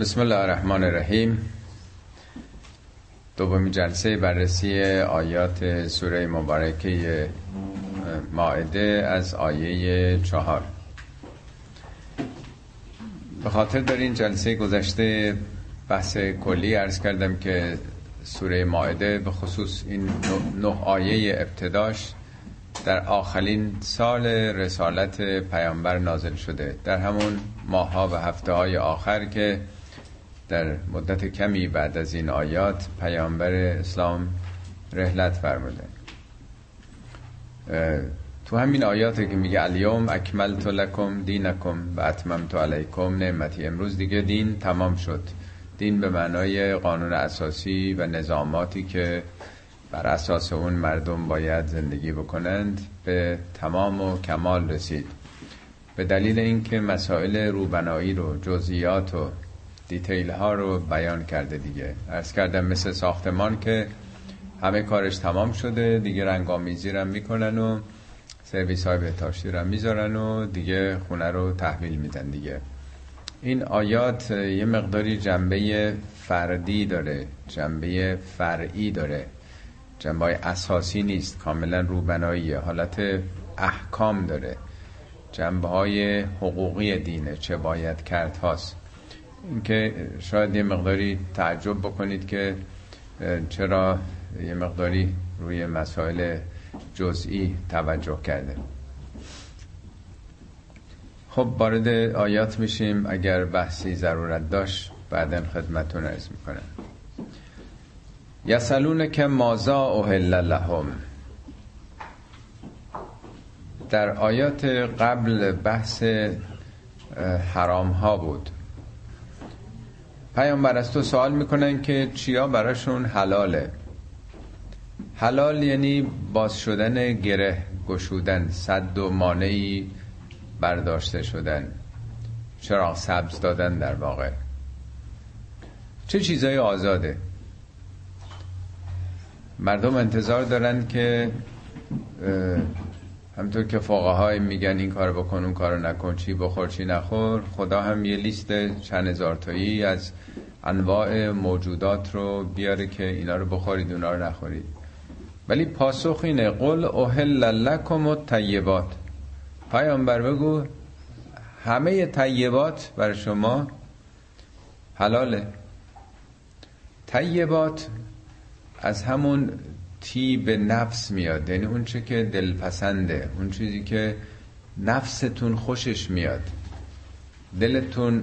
بسم الله الرحمن الرحیم دومین جلسه بررسی آیات سوره مبارکه ماعده از آیه چهار. به خاطر در این جلسه گذشته بحث کلی عرض کردم که سوره ماعده به خصوص این نه آیه ابتداش در آخرین سال رسالت پیامبر نازل شده. در همون ماها و هفته های آخر که در مدت کمی بعد از این آیات پیامبر اسلام رحلت فرموده. تو همین آیاتی که میگه الیوم اکملت لکم دینکم و اتممت علیکم نعمتی. امروز دیگه دین تمام شد. دین به معنای قانون اساسی و نظاماتی که بر اساس اون مردم باید زندگی بکنند به تمام و کمال رسید. به دلیل اینکه مسائل روبنایی رو جزئیات و دیتیل ها رو بیان کرده دیگه. ارز کردم مثل ساختمان که همه کارش تمام شده دیگه رنگ آمیزی رو می‌کنن و سرویس های بهداشتی رو می‌ذارن و دیگه خونه رو تحویل میدن دیگه. این آیات یه مقداری جنبه فردی داره جنبه فرعی داره. جنبه اساسی نیست کاملا روبناییه حالت احکام داره. جنبه های حقوقی دینه چه باید کرد هاست. اینکه شاید یه مقداری تعجب بکنید که چرا یه مقداری روی مسائل جزئی توجه کرده. خب وارد آیات میشیم. اگر بحثی ضرورت داشت بعدا خدمتون ارز می‌کنم. یسلون که مازا اوهل لهم. در آیات قبل بحث حرام ها بود. پیامبر از تو سوال می‌کنن که چیا براشون حلاله. حلال یعنی باز شدن گره گشودن صد و مانعی برداشته شدن. چراغ سبز دادن در واقع؟ چه چیزای آزاده؟ مردم انتظار دارن که همطور که فقهای میگن این کار بکن اون کارو نکن چی بخور چی نخور. خدا هم یه لیست چند هزار تایی از انواع موجودات رو بیاره که اینا رو بخورید اونا رو نخورید. ولی پاسخ اینه قل اوهل لکم و طیبات پیامبر بگو همه طیبات برای شما حلاله. طیبات از همون تیب نفس میاد. یعنی اون چه که دلپسنده اون چیزی که نفستون خوشش میاد. دلتون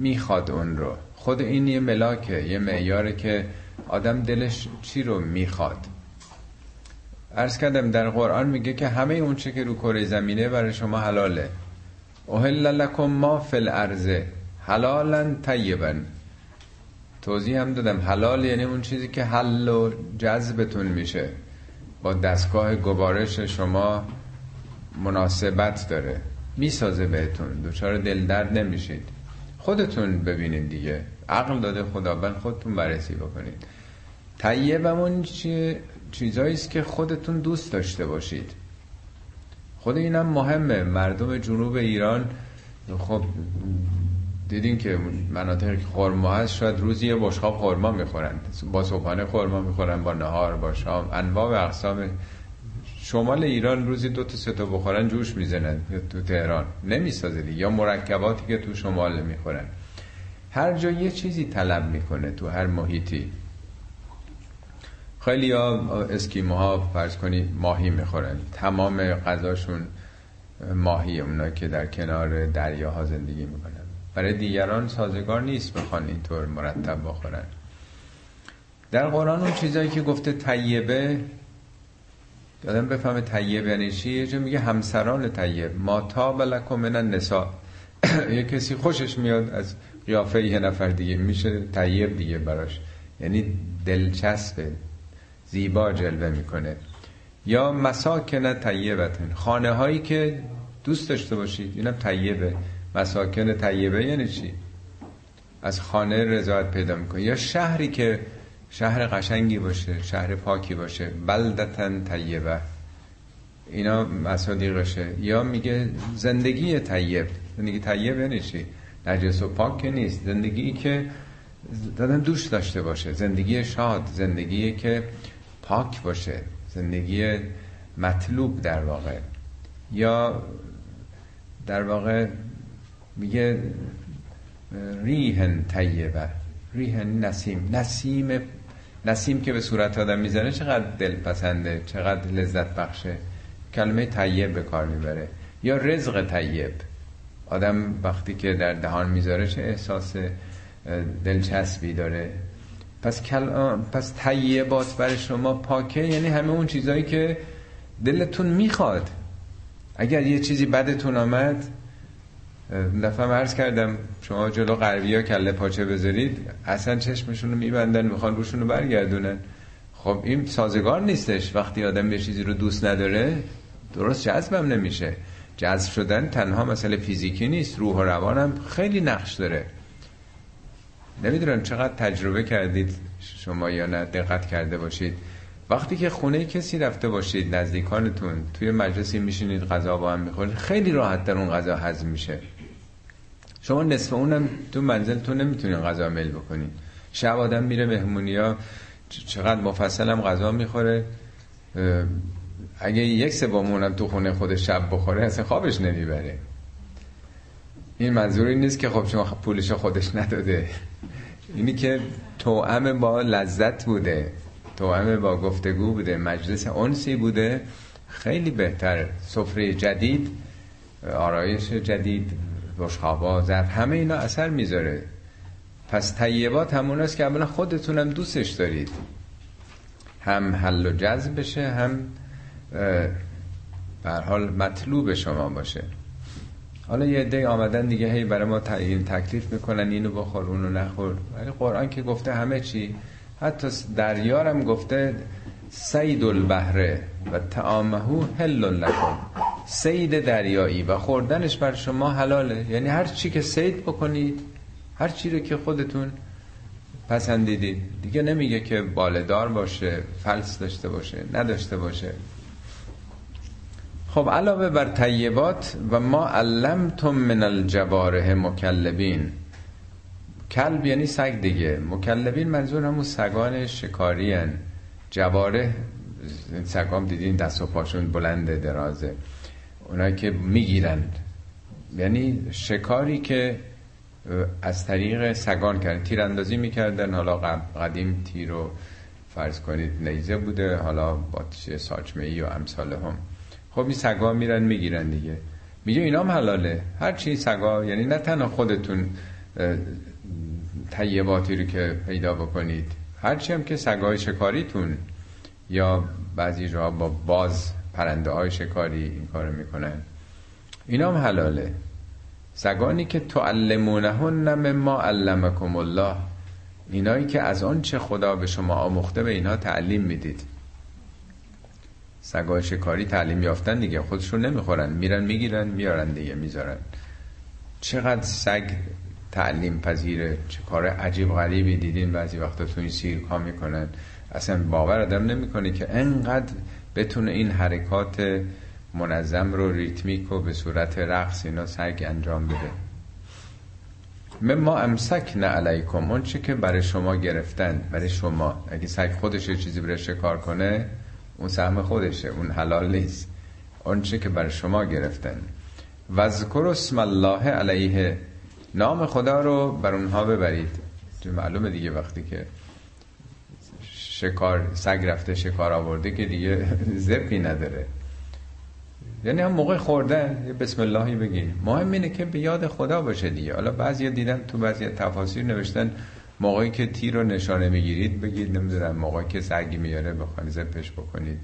می‌خواد اون رو. خود این یه ملاکه یه معیاره که آدم دلش چی رو می‌خواد. ارز کردم در قرآن میگه که همه اون چه که رو کره زمینه برای شما حلاله. اوهل لکم ما فی الارض حلالا طیبا. توضیح هم دادم. حلال یعنی اون چیزی که حل و جذبتون میشه. با دستگاه گوارش شما مناسبت داره. می‌سازه بهتون. دوچار دل درد نمیشید. خودتون ببینید دیگه. عقل داده خداوند خودتون بررسی بکنید. طیبمون چی چیزایی است که خودتون دوست داشته باشید. خود اینم مهمه. مردم جنوب ایران خب دیدین که مناطقی که خورما هست شاید روزی یه بشقاب خورما می‌خورن با صبحانه خورما می‌خورن با نهار با شام. انواع و اقسام شمال ایران روزی دو تا سه تا بخورن جوش می‌زنن تو تهران. نمی‌سازه یا مرکباتی که تو شمال می‌خورن. هر جا یه چیزی طلب می‌کنه تو هر محیطی. خیلی ها اسکیموها فرض کنی ماهی می‌خورن. تمام غذاشون ماهی اونا که در کنار دریاها زندگی می‌کنن. برای دیگران سازگار نیست بخوان اینطور مرتب بخورن. در قرآن اون چیزایی که گفته طیبه یادم بفهمه طیب یعنی چی؟ یه میگه همسران طیب. ما تا بلکم من النساء. یه کسی خوشش میاد از قیافه یه نفر دیگه. میشه طیب دیگه براش. یعنی دلچسبه. زیبا جلوه می‌کنه. یا مساکن طیبتن. خانه هایی که دوست داشته باشید اینم طیبه. مساکن طیبه یعنی چی؟ از خانه رضایت پیدا می‌کنه یا شهری که شهر قشنگی باشه شهر پاکی باشه. بلدتن طیبه. اینا مصادیقشه یا میگه زندگی طیب. زندگی طیب یعنی چی؟ نجس و پاک نیست. زندگی که دادن دوش داشته باشه. زندگی شاد. زندگی که پاک باشه. زندگی مطلوب در واقع. یا در واقع میگه ریهن طیبه. ریهن نسیم. نسیم نسیم که به صورت آدم می‌زنه چقدر دلپسنده چقدر لذت بخشه. کلمه طیب به کار می‌بره. یا رزق طیب. آدم وقتی که در دهان می‌ذاره چه احساس دلچسبی داره. پس کل... پس طیبات برای شما پاکه؟ یعنی همه اون چیزایی که دلتون می‌خواد. اگر یه چیزی بدتون آمد دفعه عرض کردم شما جلو غربی ها کله پاچه بذارید اصلا چشمشون رو میبندن می‌خوان روشون رو برگردونن. خب این سازگار نیستش. وقتی آدم یه چیزی رو دوست نداره درست جذبم نمیشه. جذب شدن تنها مسئله فیزیکی نیست روح و روانم خیلی نقش داره. نمی‌دونم چقدر تجربه کردید شما یا نه دقت کرده باشید. وقتی که خونه کسی رفته باشید نزدیکانتون توی مجلسی میشینید غذا با هم می‌خورید خیلی راحت در اون غذا هضم میشه. شما نصف اونم تو منزلتون نمی‌تونین غذا میل بکنید شب آدم میره مهمونی ها چقدر مفصل هم غذا می‌خوره. اگه یک سوم تو خونه خود شب بخوره اصلا خوابش نمی‌بره. این منظوری نیست که خب شما پولش خودش نداده. اینی که توأم با لذت بوده توأم با گفتگو بوده مجلس انسی بوده خیلی بهتر. سفره جدید آرایش جدید. بشخابا ظرف همه اینا اثر می‌ذاره. پس طیبات همون است که اولا خودتونم دوستش دارید. هم حل و جذب بشه هم به حال مطلوب شما باشه. حالا یه عده آمدن دیگه هی برای ما تعیین تکلیف می‌کنن اینو بخور اونو نخور. ولی قرآن که گفته همه چی حتی دریارم گفته سید البحره و تعامهو هل لکن سید دریایی و خوردنش بر شما حلاله. یعنی هر چی که سید بکنید هر چی رو که خودتون پسندیدید. دیگه نمیگه که بالدار باشه فلس داشته باشه نداشته باشه. خب علاوه بر طیبات و ما علمتم من الجواره مکلبین. کلب یعنی سگ دیگه. مکلبین منظور همون سگان شکاری هن. جواره سگام دیدین دست و پاشون بلنده درازه. اونایی که می‌گیرند. یعنی شکاری که از طریق سگان کردن تیراندازی می‌کردن. حالا قدیم تیر رو فرض کنید نیزه بوده. حالا با ساچمه ای و امثال هم. خب این سگا میرن می‌گیرن دیگه. میگه اینا هم حلاله. هر چی سگا یعنی نه تنها خودتون طیباتی رو که پیدا بکنید. هرچی هم که سگای شکاریتون یا بعضی جا با باز پرنده های شکاری این کارو می‌کنن. اینا هم حلاله. سگانی که تعلمونهن ما علمکم الله. اینایی که از آن چه خدا به شما آموخته به اینها تعلیم می‌دید. سگای شکاری تعلیم یافتن دیگه خودشون نمی‌خورن. میرن می‌گیرن میارن دیگه می‌ذارن. چقدر سگ تعلیم پذیره؟ چه کار عجیب غریبی دیدین؟ بعضی وقتا تو این سیرک ها می‌کنن. اصلا باور آدم نمی‌کنه که انقدر بتونه این حرکات منظم رو ریتمیک و به صورت رقص اینا سگ انجام بده. ما امسک نه علیکم. اون چه که برای شما گرفتن. برای شما. اگه سگ خودش چیزی بره شکار کنه اون سهم خودشه. اون حلال نیست. اون چه که برای شما گرفتن. وذکر اسم الله علیه. نام خدا رو بر اونها ببرید. معلومه دیگه وقتی که شکار سگ رفته شکار آورده که دیگه زبی نداره. یعنی هم موقع خوردن یه بسم اللهی بگین مهم اینه که به یاد خدا باشه دیگه. حالا بعضی دیدم تو بعضی تفاسیر نوشتن موقعی که تیر رو نشانه می‌گیرید بگید نمی‌دونم موقعی که سگی میاره بخوانی زبش بکنید.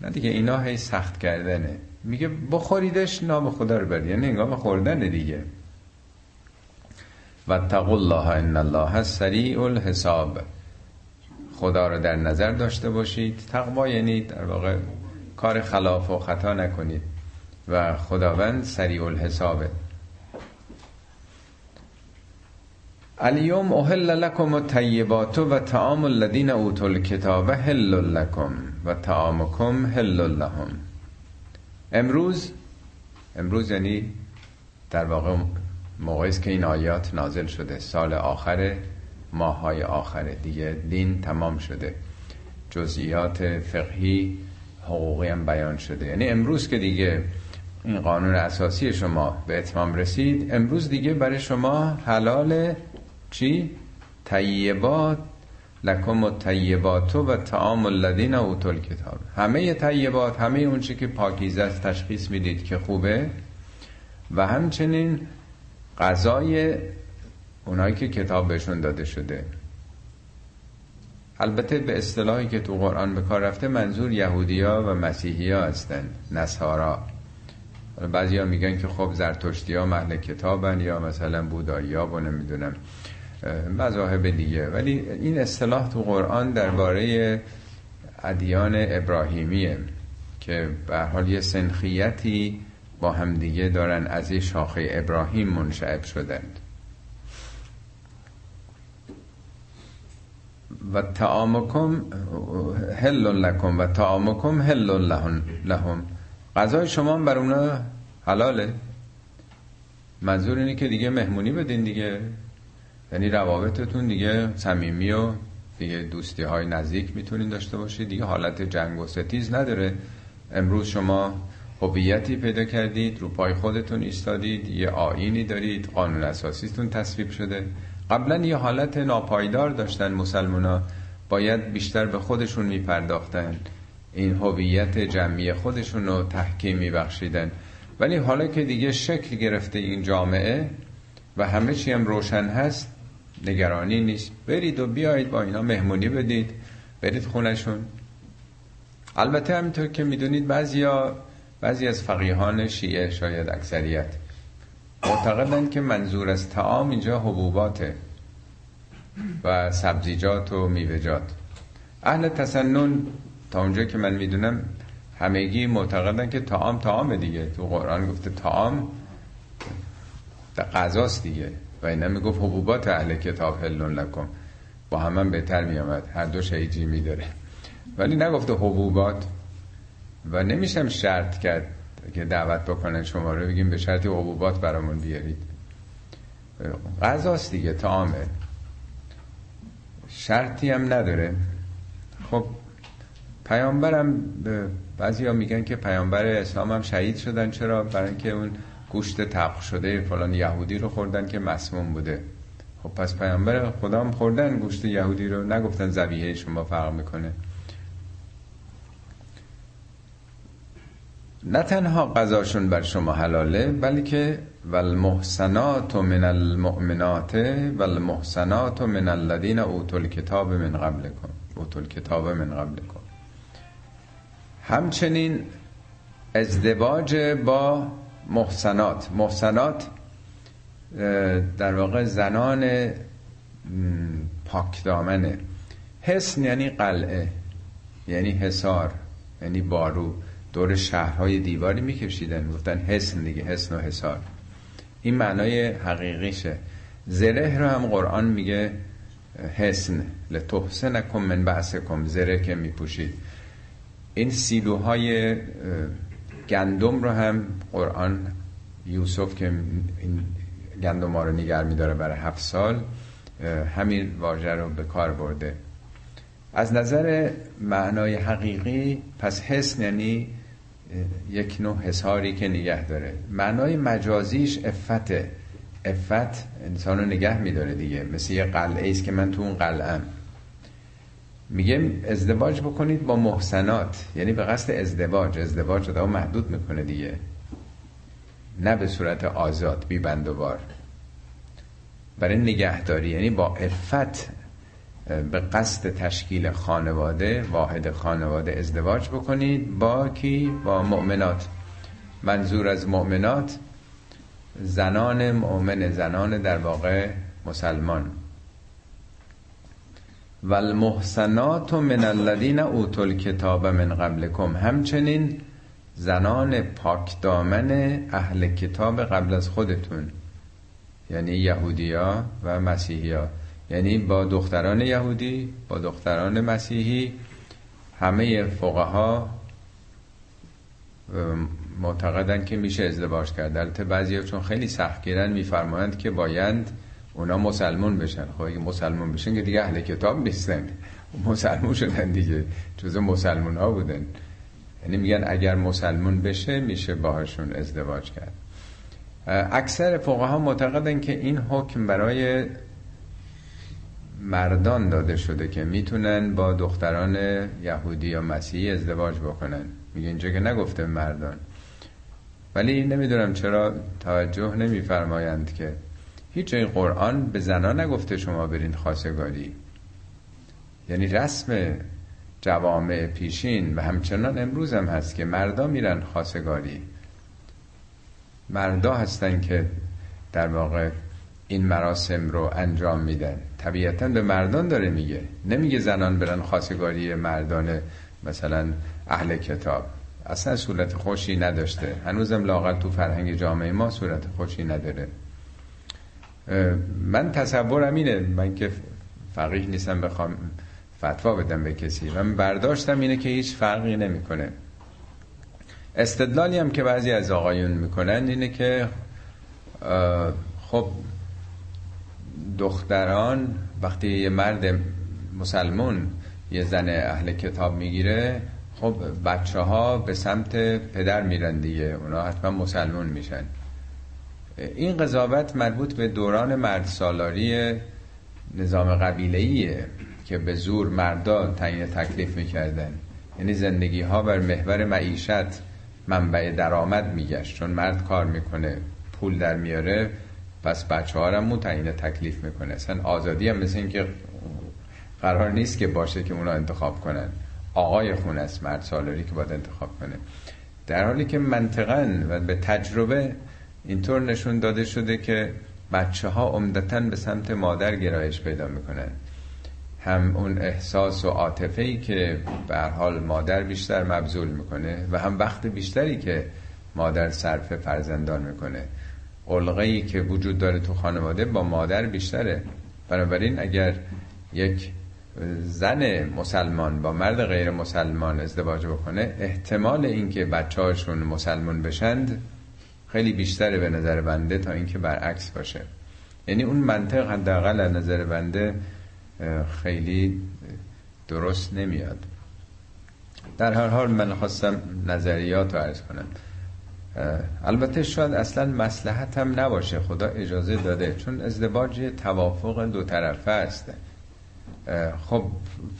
نه دیگه اینا هی سخت کردنه. میگه بخوریدش نام خدا رو برد یعنی انگام خوردن دیگه. و الله ان الله سریع الحساب. خدا رو در نظر داشته باشید. تقوا یعنی در واقع کار خلاف و خطا نکنید و خداوند سریع الحسابه الیوم احل لکم الطیبات و طعام الذین اوتوا الکتاب حل لکم و طعامکم حل لهم. امروز امروز یعنی در واقع موقعی که این آیات نازل شده سال آخر ماهای آخره دیگه دین تمام شده. جزئیات فقهی حقوقی هم بیان شده. یعنی امروز که دیگه این قانون اساسی شما به اتمام رسید امروز دیگه برای شما حلال چی؟ طیبات. لکم و طیباتو و تعام الذین اوتل کتاب همه طیبات همه اون چی که پاکیزه است تشخیص می‌دید که خوبه. و همچنین غذای اونایی که کتاب بهشون داده شده. البته به اصطلاحی که تو قرآن به کار رفته منظور یهودیا و مسیحی ها هستن نصارا. بعضی ها میگن که خب زرتشتی ها محل کتابن یا مثلا بودایی و نمی‌دونم مذاهب دیگه. ولی این اصطلاح تو قرآن درباره ادیان ابراهیمیه که به حال یه سنخیتی با همدیگه دارن از یه شاخه ابراهیم منشعب شدند. و تعامکم هل لکم و تعامکم هل لهم. غذای شما بر اونا حلاله. منظور اینه که دیگه مهمونی بدین دیگه. یعنی روابطتون دیگه صمیمی و دیگه دوستی های نزدیک می‌تونین داشته باشید. دیگه حالت جنگ و ستیز نداره. امروز شما هویتی پیدا کردید رو پای خودتون ایستادید یه آینی دارید قانون اساسیتون تصویب شده. قبلا یه حالت ناپایدار داشتن مسلمونا. باید بیشتر به خودشون میپرداختن. این هویت جمعی خودشون رو تحکیم میبخشیدن. ولی حالا که دیگه شکل گرفته این جامعه و همه چی هم روشن هست نگرانی نیست. برید و بیایید با اینا مهمونی بدید. برید خونشون البته همینطور که می‌دونید بعضیا بعضی از فقیهان شیعه شاید اکثریت. معتقدند که منظور از تعام اینجا حبوباته و سبزیجات و میوهجات. اهل تسنن تا اونجا که من می‌دونم همگی معتقدن که تعام تعام دیگه. تو قرآن گفته تعام غذاست دیگه. و اینا می‌گفت حبوبات اهل کتاب هلون لکن با هم, هم بهتر میامد هر دو شیجی میداره. ولی نگفته حبوبات و نمیشم شرط کرد که دعوت بکنن شما رو بگیم به شرطی حبوبات برامون بیارید. غذاست دیگه تعامه شرطی هم نداره. خب پیامبرم بعضی ها میگن که پیامبر اسلام هم شهید شدن. چرا؟ برای اینکه اون گوشت تبخ شده فلان یهودی رو خوردن که مسموم بوده. خب پس پیامبر خدا هم خوردن گوشت یهودی رو نگفتن زبیه شما فرق می‌کنه. نه تنها قضاشون بر شما حلاله بلکه والمحسنات من المؤمنات والمحسنات من الذين اوتوا الكتاب من قبلكم اوتوا الكتاب من قبلكم همچنین ازدواج با محسنات. محسنات در واقع زنان پاکدامنه حسن یعنی قلعه یعنی حسار یعنی بارو. دور شهرهای دیواری میکشیدن. گفتن حسن دیگه حسن و حسار این معنای حقیقیشه. زره رو هم قرآن میگه حسن لتحسنکم من بعثکم. زره که میپوشید. این سیلوهای گندم رو هم قرآن یوسف که این گندم ها رو نگر میداره برای هفت سال همین واژه رو به کار برده. از نظر معنای حقیقی پس حسن یعنی یک نوع حساری که نگه داره. معنای مجازیش افته. افت انسان رو نگه میداره دیگه. مثل یه قلعه است که من تو اون قلعه میگه ازدواج بکنید با محسنات. یعنی به قصد ازدواج. ازدواج رو محدود می‌کنه دیگه. نه به صورت آزاد بی بند و بار. برای نگهداری. یعنی با افت به قصد تشکیل خانواده واحد خانواده ازدواج بکنید با کی؟ با مؤمنات. منظور از مؤمنات زنان مؤمن زنان در واقع مسلمان. و المحسنات من الذین اوتوا الکتاب من قبلکم. همچنین زنان پاک دامن اهل کتاب قبل از خودتون یعنی یهودیا و مسیحیا. یعنی با دختران یهودی با دختران مسیحی همه فقها معتقدن که میشه ازدواج کرد. البته بعضی چون خیلی سختگیرن میفرمایند که باید اونا مسلمون بشن. خب اگه مسلمون بشن که دیگه اهل کتاب نیستن. مسلمون شدن دیگه. جزء مسلمون ها بودن. یعنی میگن اگر مسلمون بشه میشه باهاشون ازدواج کرد. اکثر فقها معتقدن که این حکم برای مردان داده شده که می‌تونن با دختران یهودی یا مسیحی ازدواج بکنن. میگه اینجا که نگفته مردان. ولی نمی‌دونم چرا توجه نمیفرمایند که هیچ جای قرآن به زنان نگفته شما برین خواستگاری. یعنی رسم جوامع پیشین و همچنان امروز هم هست که مردا میرن خواستگاری. مردا هستن که در واقع این مراسم رو انجام میدن. طبیعتا به مردان داره میگه. نمیگه زنان برن خواستگاری مردان مثلا اهل کتاب. اصلا صورت خوشی نداشته. هنوزم لاغل تو فرهنگ جامعه ما صورت خوشی نداره. من تصورم اینه من که فقیه نیستم بخوام فتوا بدم به کسی. من برداشتم اینه که هیچ فرقی نمی‌کنه. استدلالی هم که بعضی از آقایون می‌کنن اینه که خب دختران وقتی یه مرد مسلمون یه زن اهل کتاب می‌گیره خب بچه ها به سمت پدر میرن دیگه اونا حتما مسلمون میشن. این قضاوت مربوط به دوران مرد سالاری نظام قبیله که به زور مردا تعیین تکلیف می‌کردن. یعنی زندگی ها بر محور معیشت منبع درآمد میگشت. چون مرد کار می‌کنه پول در میاره پس بچه ها هم تعیین تکلیف می‌کنه. اصلا آزادی هم مثل اینکه قرار نیست که باشه که اونا انتخاب کنن. آقای خون است مرد سالاری که باید انتخاب کنه. در حالی که منطقا و به تجربه اینطور نشون داده شده که بچه ها عمدتا به سمت مادر گرایش پیدا می‌کنن. هم اون احساس و عاطفه ای که به حال مادر بیشتر مبذول می‌کنه و هم وقت بیشتری که مادر صرف فرزندان می‌کنه. علقه ای که وجود داره تو خانواده با مادر بیشتره. بنابراین اگر یک زن مسلمان با مرد غیر مسلمان ازدواج بکنه احتمال اینکه بچه هاشون مسلمان بشند خیلی بیشتره به نظر بنده تا اینکه برعکس باشه. یعنی اون منطق حداقل از نظر بنده خیلی درست نمیاد. در هر حال من خواستم نظریات رو عرض کنم. البته شاید اصلا مسلحت هم نباشه خدا اجازه داده چون ازدواج توافق دو طرفه است. خب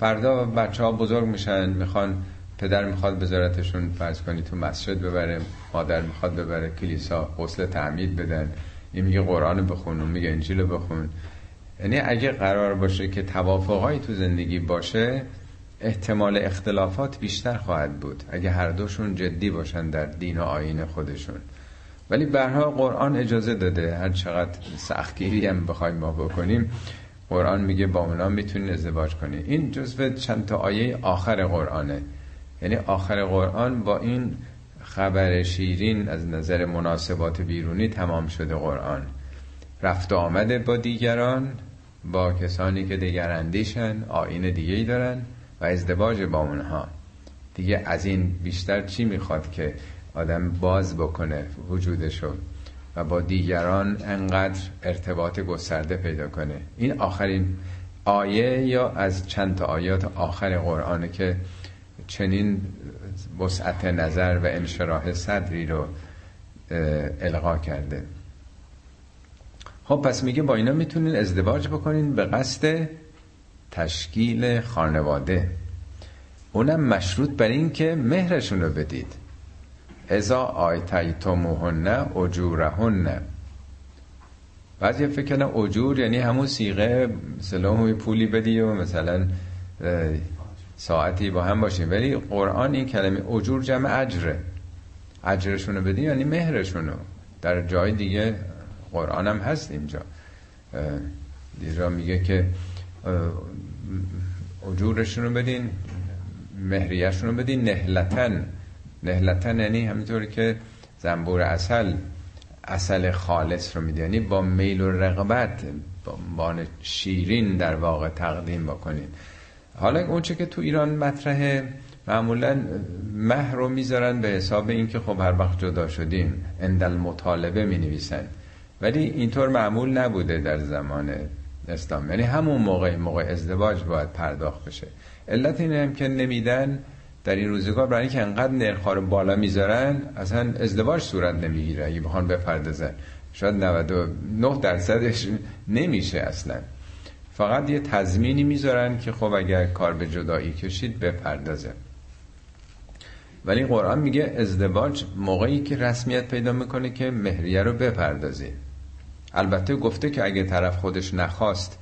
فردا بچه ها بزرگ میشن می‌خوان پدر می‌خواد بذارتشون فرض کنی تو مسجد ببره مادر می‌خواد ببره کلیسا غسل تعمید بدن. این میگه قرآن بخون اون میگه انجیل بخون. یعنی اگه قرار باشه که توافقهایی تو زندگی باشه احتمال اختلافات بیشتر خواهد بود اگه هر دوشون جدی باشن در دین و آین خودشون. ولی برها قرآن اجازه داده هر چقدر سختگیری هم بخوایم ما بکنیم قرآن میگه با اونا می‌تونین ازدواج کنی. این جزو چند تا آیه آخر قرآنه. یعنی آخر قرآن با این خبر شیرین از نظر مناسبات بیرونی تمام شده قرآن. رفت آمده با دیگران با کسانی که دیگراندیشن آین دیگه ای دارن. و ازدواج با اونها. دیگه از این بیشتر چی می‌خواد که آدم باز بکنه وجودشو و با دیگران انقدر ارتباط گسترده پیدا کنه؟ این آخرین آیه یا از چند تا آیات آخر قرآنه که چنین وسعت نظر و انشراح صدری رو القا کرده. خب پس میگه با اینا می‌تونین ازدواج بکنین به قصد تشکیل خانواده. اونم مشروط بر این که مهرشون رو بدید. ازا آیتیتموهن اجورهن. بعضی فکر کنم اجور یعنی همون سیغه مثلا پولی بدی و مثلا ساعتی با هم باشیم. ولی قرآن این کلمه اجور جمع اجره. اجرشون رو بدی یعنی مهرشون رو. در جای دیگه قرآن هم هست اینجا. اینجا میگه که اجورشون رو بدین مهریهشون رو بدین نهلتن. نهلتن یعنی همینطوری که زنبور اصل اصل خالص رو میده. یعنی با میل و رغبت با شیرین در واقع تقدیم بکنین. حالا اون چه که تو ایران مطرحه معمولا مهر رو می‌ذارن به حساب اینکه خب هر وقت جدا شدیم اندل مطالبه می نویسن ولی اینطور معمول نبوده در زمان اسلام. یعنی همون موقع موقع ازدواج باید پرداخت بشه. علت اینه هم که نمیدن در این روزگار برای اینکه انقدر نرخار بالا می‌ذارن اصلا ازدواج صورت نمی‌گیره اگه بخوان بپردازن. شاید 99 درصدش نمیشه اصلا. فقط یه تضمینی می‌ذارن که خب اگر کار به جدایی کشید بپردازه. ولی قرآن میگه ازدواج موقعی که رسمیت پیدا می‌کنه که مهریه رو بپردازی البته گفته که اگه طرف خودش نخواست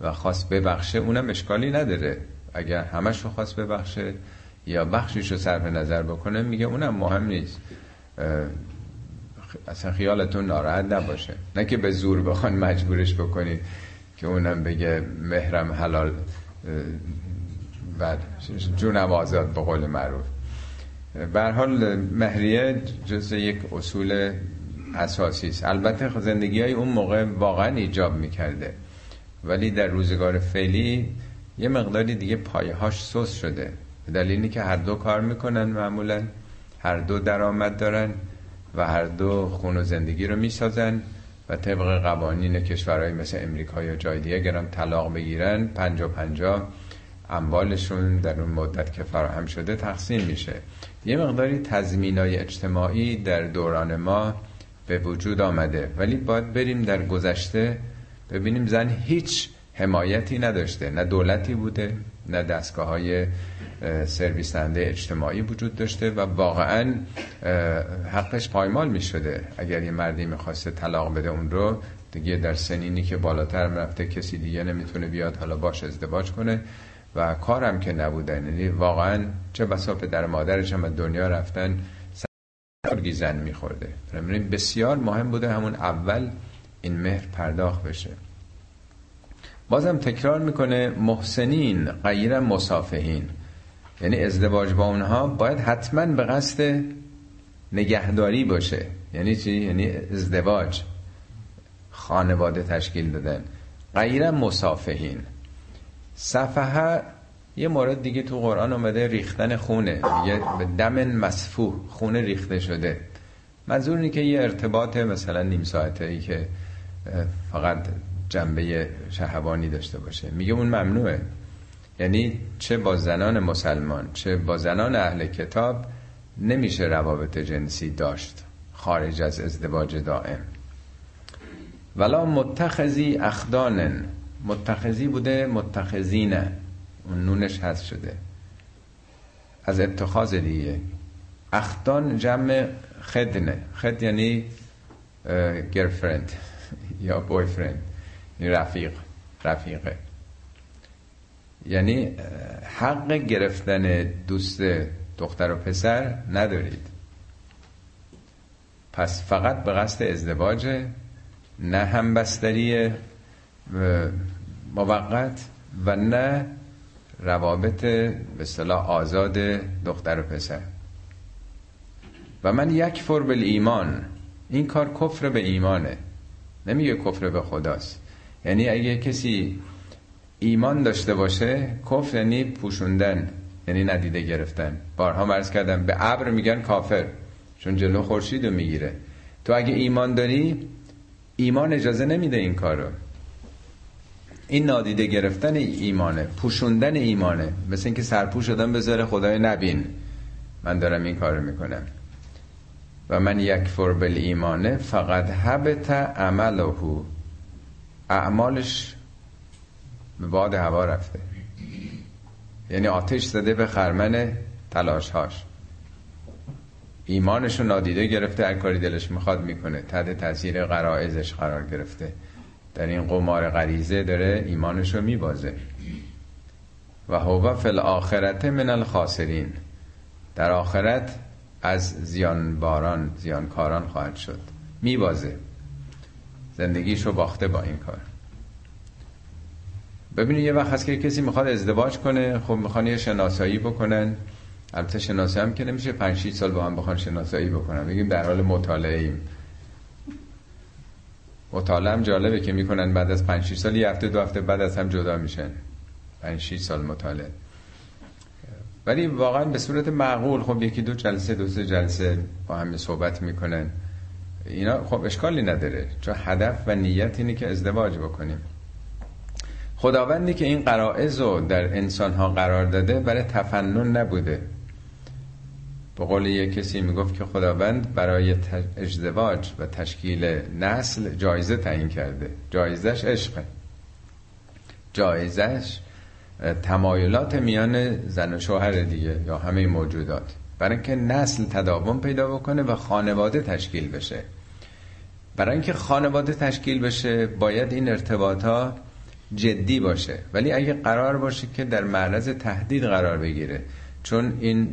و خواست ببخشه اونم اشکالی نداره. اگر همش رو خواست ببخشه یا بخشیش رو صرف نظر بکنه میگه اونم مهم نیست. اصلا خیالتون ناراحت نباشه. نه که به زور بخوان مجبورش بکنید که اونم بگه مهرم حلال و جونم آزاد به قول معروف. حال مهریه جز یک اصول اساسی است. البته زندگی های اون موقع واقعا ایجاب می‌کرده. ولی در روزگار فعلی یه مقداری دیگه پایهاش سوس شده. به دلیلی که هر دو کار می‌کنن معمولا. هر دو درآمد دارن و هر دو خون و زندگی رو می‌سازن و طبق قوانین کشورهای مثل امریکا یا جای دیگه گرم طلاق بگیرن پنجا پنجا اموالشون در اون مدت که فراهم شده تقسیم میشه. یه مقداری تضمینای اجتماعی در دوران ما به وجود آمده. ولی باید بریم در گذشته ببینیم زن هیچ حمایتی نداشته. نه دولتی بوده نه دستگاه های سرویس اجتماعی وجود داشته و واقعا حقش پایمال می شده اگر یه مردی می‌خواسته طلاق بده اون رو دیگه در سنینی که بالاتر رفته کسی دیگه نمی‌تونه بیاد حالا باش ازدواج کنه و کارم که نبودن یعنی واقعا چه بسا در مادرش هم دنیا رفتن سرگی زن میخورده. بسیار مهم بوده همون اول این مهر پرداخت بشه. بازم تکرار می‌کنه محسنین غیر مسافهین یعنی ازدواج با اونها باید حتما به قصد نگهداری باشه. یعنی چی؟ یعنی ازدواج. خانواده تشکیل دادن. غیر مسافهین صفحه یه مورد دیگه تو قرآن اومده ریختن خونه. یه به دم مسفوح خونه ریخته شده. منظور اینه که یه ارتباط مثلا نیم ساعته ای که فقط جنبه شهوانی داشته باشه. میگه اون ممنوعه. یعنی چه با زنان مسلمان چه با زنان اهل کتاب نمیشه روابط جنسی داشت خارج از ازدواج دائم. ولا متخذی اخدانن متخذی بوده متخذینه اون نونش هست شده. از اتخاذ دیگه اخدان جمع خدنه. خد یعنی گرفرند یا بویفرند رفیق. رفیقه. یعنی حق گرفتن دوست دختر و پسر ندارید. پس فقط به قصد ازدواج نه همبستری موقت و نه روابط به صلاح آزاد دختر و پسر. و من یک فر ایمان این کار کفر به ایمانه. نمیگه کفر به خداست. یعنی اگه کسی ایمان داشته باشه کفر یعنی پوشوندن یعنی ندیده گرفتن. بارها مرز کردم به ابر میگن کافر چون جلو خورشید رو می‌گیره. تو اگه ایمان داری ایمان اجازه نمیده این کارو. این نادیده گرفتن ایمانه پوشوندن ایمانه. مثل اینکه سرپوش شدن بذاره خدای نبین. من دارم این کارو می‌کنم. و من یک بل ایمانه فقط حبت عمله. اعمالش به باد هوا رفته. یعنی آتش زده به خرمن تلاشهاش. ایمانش رو نادیده گرفته هر کاری دلش می‌خواد می‌کنه. تحت تاثیر قرائزش قرار گرفته. در این قمار غریزه داره ایمانش رو میبازه. و هو فی الاخرت من الخاسرین. در آخرت از زیانباران زیانکاران خواهد شد. میبازه. زندگیشو باخته با این کار. ببینید یه وقت هست که کسی می‌خواد ازدواج کنه خب می‌خوان یه شناسایی بکنن. البته شناسایی هم که نمیشه 5 6 سال با هم بخوان شناسایی بکنن. بگیم در حال مطالعه ایم مطالعه هم جالبه که می‌کنن بعد از 5 6 سال یه هفته دو هفته بعد از هم جدا میشن. 5 6 سال مطالعه ولی واقعا به صورت معقول خب یکی دو جلسه دو سه جلسه با هم صحبت می‌کنن. اینا خب اشکالی نداره. چون هدف و نیت اینه که ازدواج بکنیم. خداوندی که این قرائز رو در انسان ها قرار داده برای تفنن نبوده. به قول یک کسی می‌گفت که خداوند برای ازدواج و تشکیل نسل جایزه تعیین کرده. جایزش عشقه جایزش تمایلات میان زن و شوهر دیگه یا همه موجودات. برای اینکه نسل تداوم پیدا بکنه و خانواده تشکیل بشه. برای اینکه خانواده تشکیل بشه باید این ارتباطات جدی باشه. ولی اگه قرار باشه که در معرض تهدید قرار بگیره چون این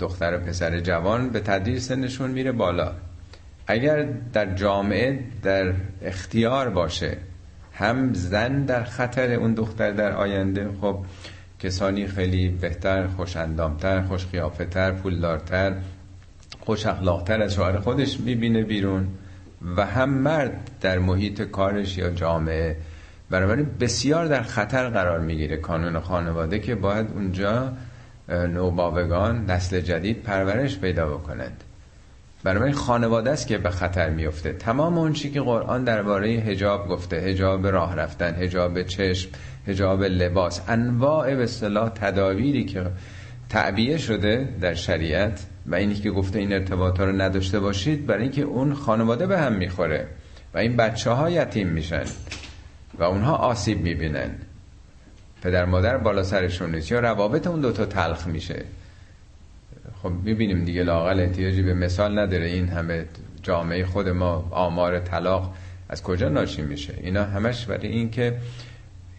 دختر و پسر جوان به تدریج سنشون میره بالا. اگر در جامعه در اختیار باشه هم زن در خطر اون دختر در آینده خب کسانی خیلی بهتر خوش اندامتر خوش پولدارتر خوش اخلاقتر از شوهر خودش می‌بینه بیرون و هم مرد در محیط کارش یا جامعه بنابراین بسیار در خطر قرار می‌گیره. کانون خانواده که باید اونجا نوباوگان نسل جدید پرورش پیدا بکنند. برای خانواده است که به خطر میفته تمام اون چی که قرآن درباره حجاب گفته حجاب راه رفتن حجاب چشم حجاب لباس انواع به اصطلاح تدابیری که تعبیه شده در شریعت و اینی که گفته این ارتباط رو نداشته باشید برای اینکه اون خانواده به هم می‌خوره و این بچه ها یتیم میشن و اونها آسیب می‌بینن. پدر مادر بالا سرشون نیست. یا روابط اون دوتا تلخ میشه. خب می‌بینیم دیگه لاقل احتیاجی به مثال نداره. این همه جامعه خود ما آمار طلاق از کجا ناشی میشه؟ اینا همش برای این که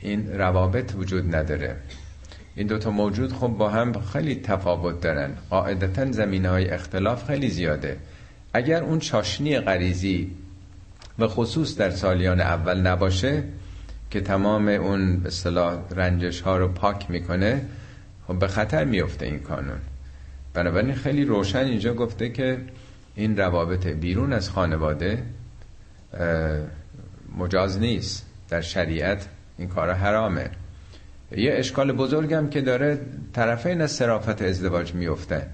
این روابط وجود نداره. این دوتا موجود خب با هم خیلی تفاوت دارن. قاعدتا زمینه های اختلاف خیلی زیاده. اگر اون چاشنی غریزی و خصوص در سالیان اول نباشه که تمام اون به اصطلاح رنجش ها رو پاک می‌کنه خب به خطر میفته این کانون. بنابراین خیلی روشن اینجا گفته که این روابط بیرون از خانواده مجاز نیست. در شریعت این کار حرامه. یه اشکال بزرگم که داره طرفین از صرافت ازدواج میفته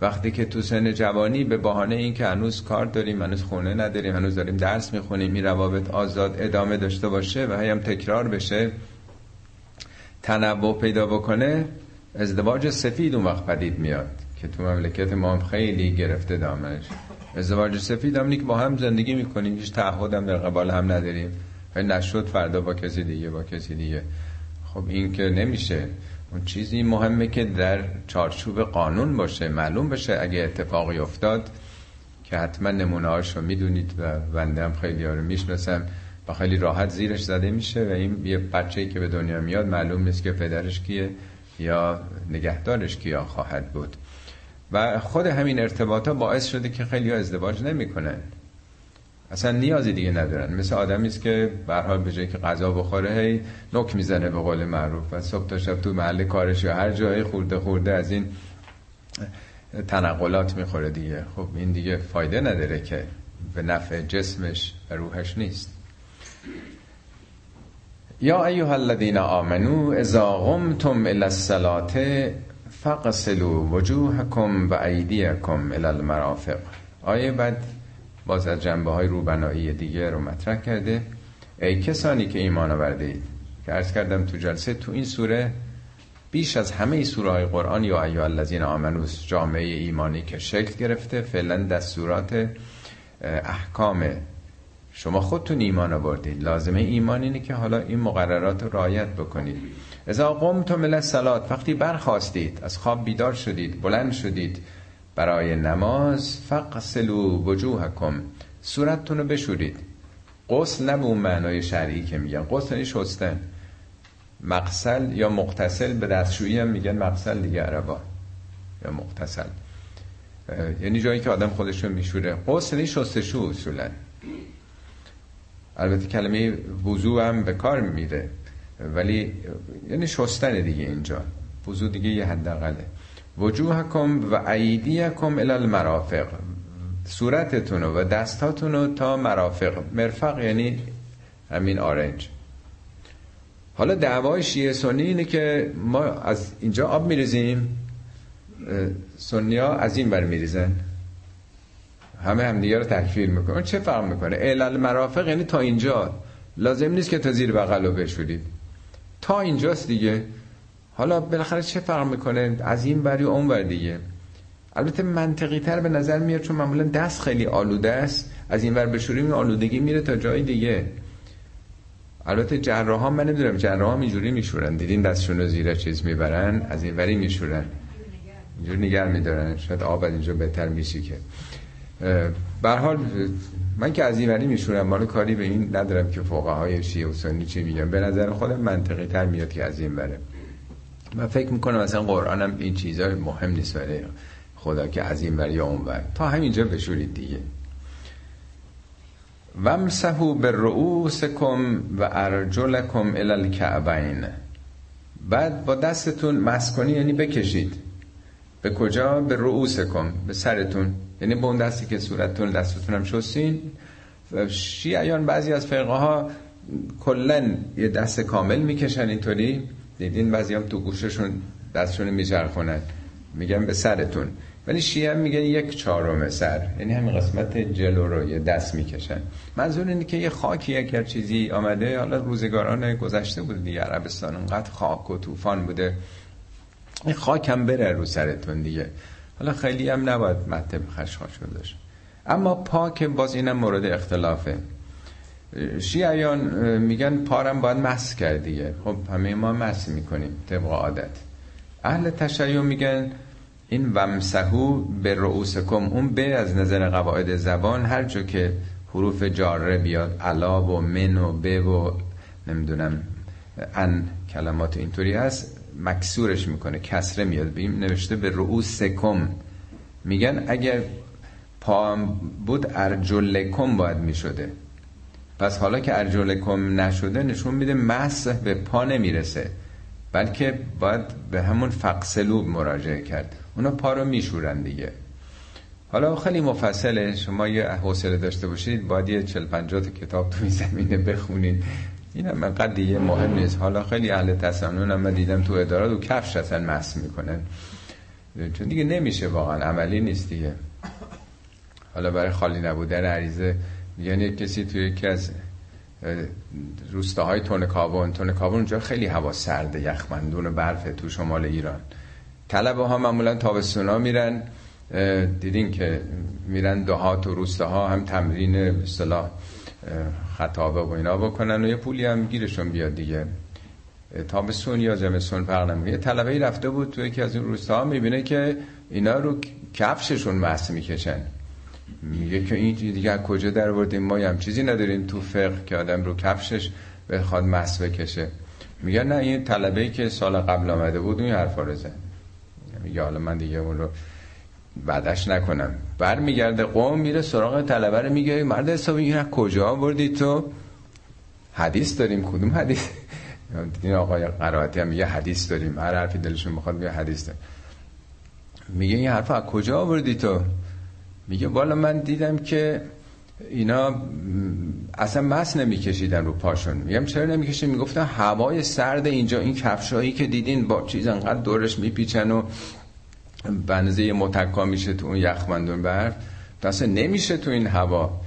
وقتی که تو سن جوانی به بهانه این که هنوز کار داریم هنوز خونه نداریم هنوز داریم درس می‌خونیم این روابط آزاد ادامه داشته باشه و هم تکرار بشه تنوع پیدا بکنه ازدواج سفید اون وقت پدید میاد که تو مملکت ما هم خیلی گرفته دامنش. ازدواج سفید هم که با هم زندگی می‌کنیم هیچ تعهد هم در قبال هم نداریم. و نشد فردا با کسی دیگه با کسی دیگه. خب این که نمیشه. اون چیزی مهمه که در چارچوب قانون باشه معلوم بشه اگه اتفاقی افتاد که حتما نمونه رو می‌دونید و بنده هم خیلی ها رو می‌شناسم و خیلی راحت زیرش زده میشه و این یه بچه که به دنیا میاد معلوم نیست که پدرش کیه یا نگهدارش کیا خواهد بود. و خود همین ارتباطا باعث شده که خیلی ها ازدواج نمی‌کنن. اصلا نیازی دیگه ندارن. مثل آدمی است که به حال به جای که غذا بخوره هی نوک می‌زنه به قول معروف و صبح تا شب تو محل کارش یا هر جایی خورده خورده از این تنقلات می‌خوره دیگه. خب این دیگه فایده نداره که به نفع جسمش و روحش نیست. یا ایها الذین آمنو اذا قمتم الى الصلاه فغسلوا وجوهکم و ایدیکم الى المرافق. آیه بعد باز از جنبه های روبنایی دیگه رو مطرح کرده. ای کسانی که ایمان آورده اید. که عرض کردم تو جلسه تو این سوره بیش از همه سوره های قرآن یا ایها الذین آمنوس جامعه ایمانی که شکل گرفته فعلا دستورات احکام شما خودتون ایمان آوردید لازمه ایمان اینه که حالا این مقررات رو رعایت بکنید. اذا قمتم الى وقتی برخواستید از خواب بیدار شدید بلند شدید برای نماز فقسلو وجوهکم. صورتتون رو بشورید. قسل نه به اون معنای شرعی که میگن. قسل یعنی شستن. مقسل یا مقتصل به دستشویی هم میگن مقسل دیگه عربا. یا مقتصل یعنی جایی که آدم خودش رو میشوره. قسل یعنی شستشو اصولا. البته کلمه وضو هم به کار میره. ولی یعنی شستن دیگه اینجا. وضو دیگه یه حداقله. وجوهکم و ایدیکم الى المرافق صورتتون و دستاتون تا مرافق. مرفق یعنی همین آرنج. حالا دعوای شیعه سنی اینه که ما از اینجا آب میریزیم. سنی ها از این بر میریزن. همه همدیگه رو تکفیر می‌کنن. چه فرق می‌کنه؟ علل مرافق یعنی تا اینجا. لازم نیست که تا زیر بغل رو بشورید. تا اینجاست دیگه. حالا بالاخره چه فرق می‌کنه از این بری اون بر دیگه؟ البته منطقی تر به نظر میاد چون معمولا دست خیلی آلوده است از این ور بشوریم آلودگی میره تا جای دیگه. البته جراح ها من نمی‌دونم جراح ها اینجوری میشورن. دیدین دستشون رو زیر چیز می‌برن؟ از این وری میشورن. اینجور نگر میدارن. شاید آب اینجا بهتر میشی که. حال من که از این وری میشورم مال کاری به این ندارم که فقهای های شیعه و سنی چی میگن. به نظر خودم منطقی تر میاد که از این وره. من فکر می‌کنم مثلا قرآن هم این چیزا مهم نیست برای خدا که از این یا اون ور. تا همینجا بشورید دیگه. ومسحو به رؤوسکم و ارجلکم الالکعبین بعد با دستتون مسکنی یعنی بکشید. به کجا؟ به رؤوسکم به سرتون. یعنی به اون دستی که صورتتون دستتون هم شستین. شیعیان بعضی از فرقه ها کلا یه دست کامل می‌کشن اینطوری. دیدین بعضی هم تو گوششون دستشون میچرخونن. میگن به سرتون. ولی شیعه میگن یک چهارم سر. یعنی همین قسمت جلو رو یه دست می‌کشن. منظور اینه که یه خاکی اگر چیزی آمده حالا روزگاران گذشته بود دیگه عربستان انقدر خاک و طوفان بوده. این خاک هم بره رو سرتون دیگه. حالا خیلی هم نباید مطب خشخاش داشت اما پاک باز اینم مورد اختلافه. شیعیان میگن پارم باید مس کرد دیگه. خب همه ما مس می‌کنیم طبق عادت. اهل تشیع میگن این ومسهو به رؤوسکم اون به از نظر قواعد زبان هر جا که حروف جاره بیاد علا و من و به و نمی‌دونم ان کلمات اینطوری هست مکسورش می‌کنه کسره میاد. بیم نوشته به رؤوسکم. میگن اگر پا بود ارجلکم باید می‌شده. پس حالا که ارجلکم نشده نشون میده مسح به پا نمی‌رسه بلکه باید به همون فقسلوب مراجعه کرد. اونا پا رو میشورن دیگه. حالا خیلی مفصله شما یه حوصله داشته باشید باید یه چل پنجات کتاب توی زمینه بخونید. این هم قد دیگه مهم نیست. حالا خیلی اهل تسنن هم دیدم تو ادارات و کفش اصلا مس می‌کنن. چون دیگه نمیشه واقعا عملی نیست دیگه. حالا برای خالی نبودن عریضه میگن یک کسی توی یکی از روستاهای تون کابون تون کابون اونجا خیلی هوا سرده یخمندون و برفه تو شمال ایران. طلبه ها معمولا تابستونا میرن دیدین که میرن دهات و روستاها هم تمرین اصطلاح خطابه و اینا بکنن و یه پولی هم گیرشون بیاد دیگه. تابستون یا زمستون فرق نمی‌کنه. یه طلبه ای رفته بود تو یکی از این روستاها می‌بینه که اینا رو کفششون مس می‌کشن. میگه که این دیگه کجا در بردیم ما هم چیزی نداریم تو فقه که آدم رو کفشش بخواد مس بکشه. میگه نه این طلبه ای که سال قبل آمده بود اون حرفا رو زن میگه حالا من دیگه اون رو بعدش نکنم. بر میگرده قوم میره سراغ طلبه رو میگه مرد حسابی این کجا بردی تو؟ حدیث داریم کدوم حدیث؟ دیدین آقای قرائتی هم میگه حدیث داریم. هر حرفی دلشون می‌خواد میگه حدیث داریم. میگه این حرف از کجا آوردی تو؟ میگه والا من دیدم که اینا اصلا مس نمیکشیدن رو پاشون. میگم چرا نمی‌کشید می‌گفتن هوای سرد اینجا این کفشایی که دیدین با چیز انقدر دورش میپیچن و بنزه متکا میشه تو اون یخمندون برف اصلا نمیشه تو این هوا.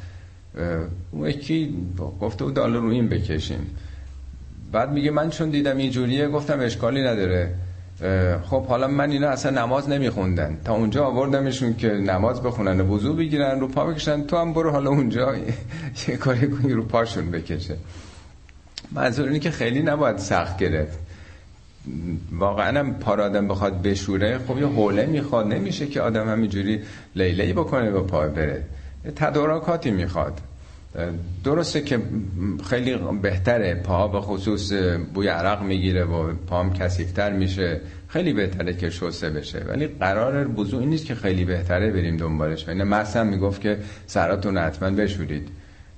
اون یکی گفته بود حالا رو این بکشین. بعد میگه من چون دیدم اینجوریه گفتم اشکالی نداره. خب حالا من اینا اصلا نماز نمیخوندن. تا اونجا آوردمشون که نماز بخونن و وضو بگیرن رو پا بکشن تو هم برو حالا اونجا یه کاری کنی رو پاشون بکشه. منظور اینه که خیلی نباید سخت گرفت. واقعا هم پار آدم بخواد بشوره خب یه حوله می‌خواد. نمیشه که آدم همینجوری لیلی بکنه و پا بره. تدارکاتی می‌خواد. درسته که خیلی بهتره. پاها به خصوص بوی عرق می‌گیره و پام کسیفتر میشه. خیلی بهتره که شسته بشه. ولی قرار بزو این نیست که خیلی بهتره بریم دنبالش. اینه مس هم می‌گفت که سراتون حتما بشورید.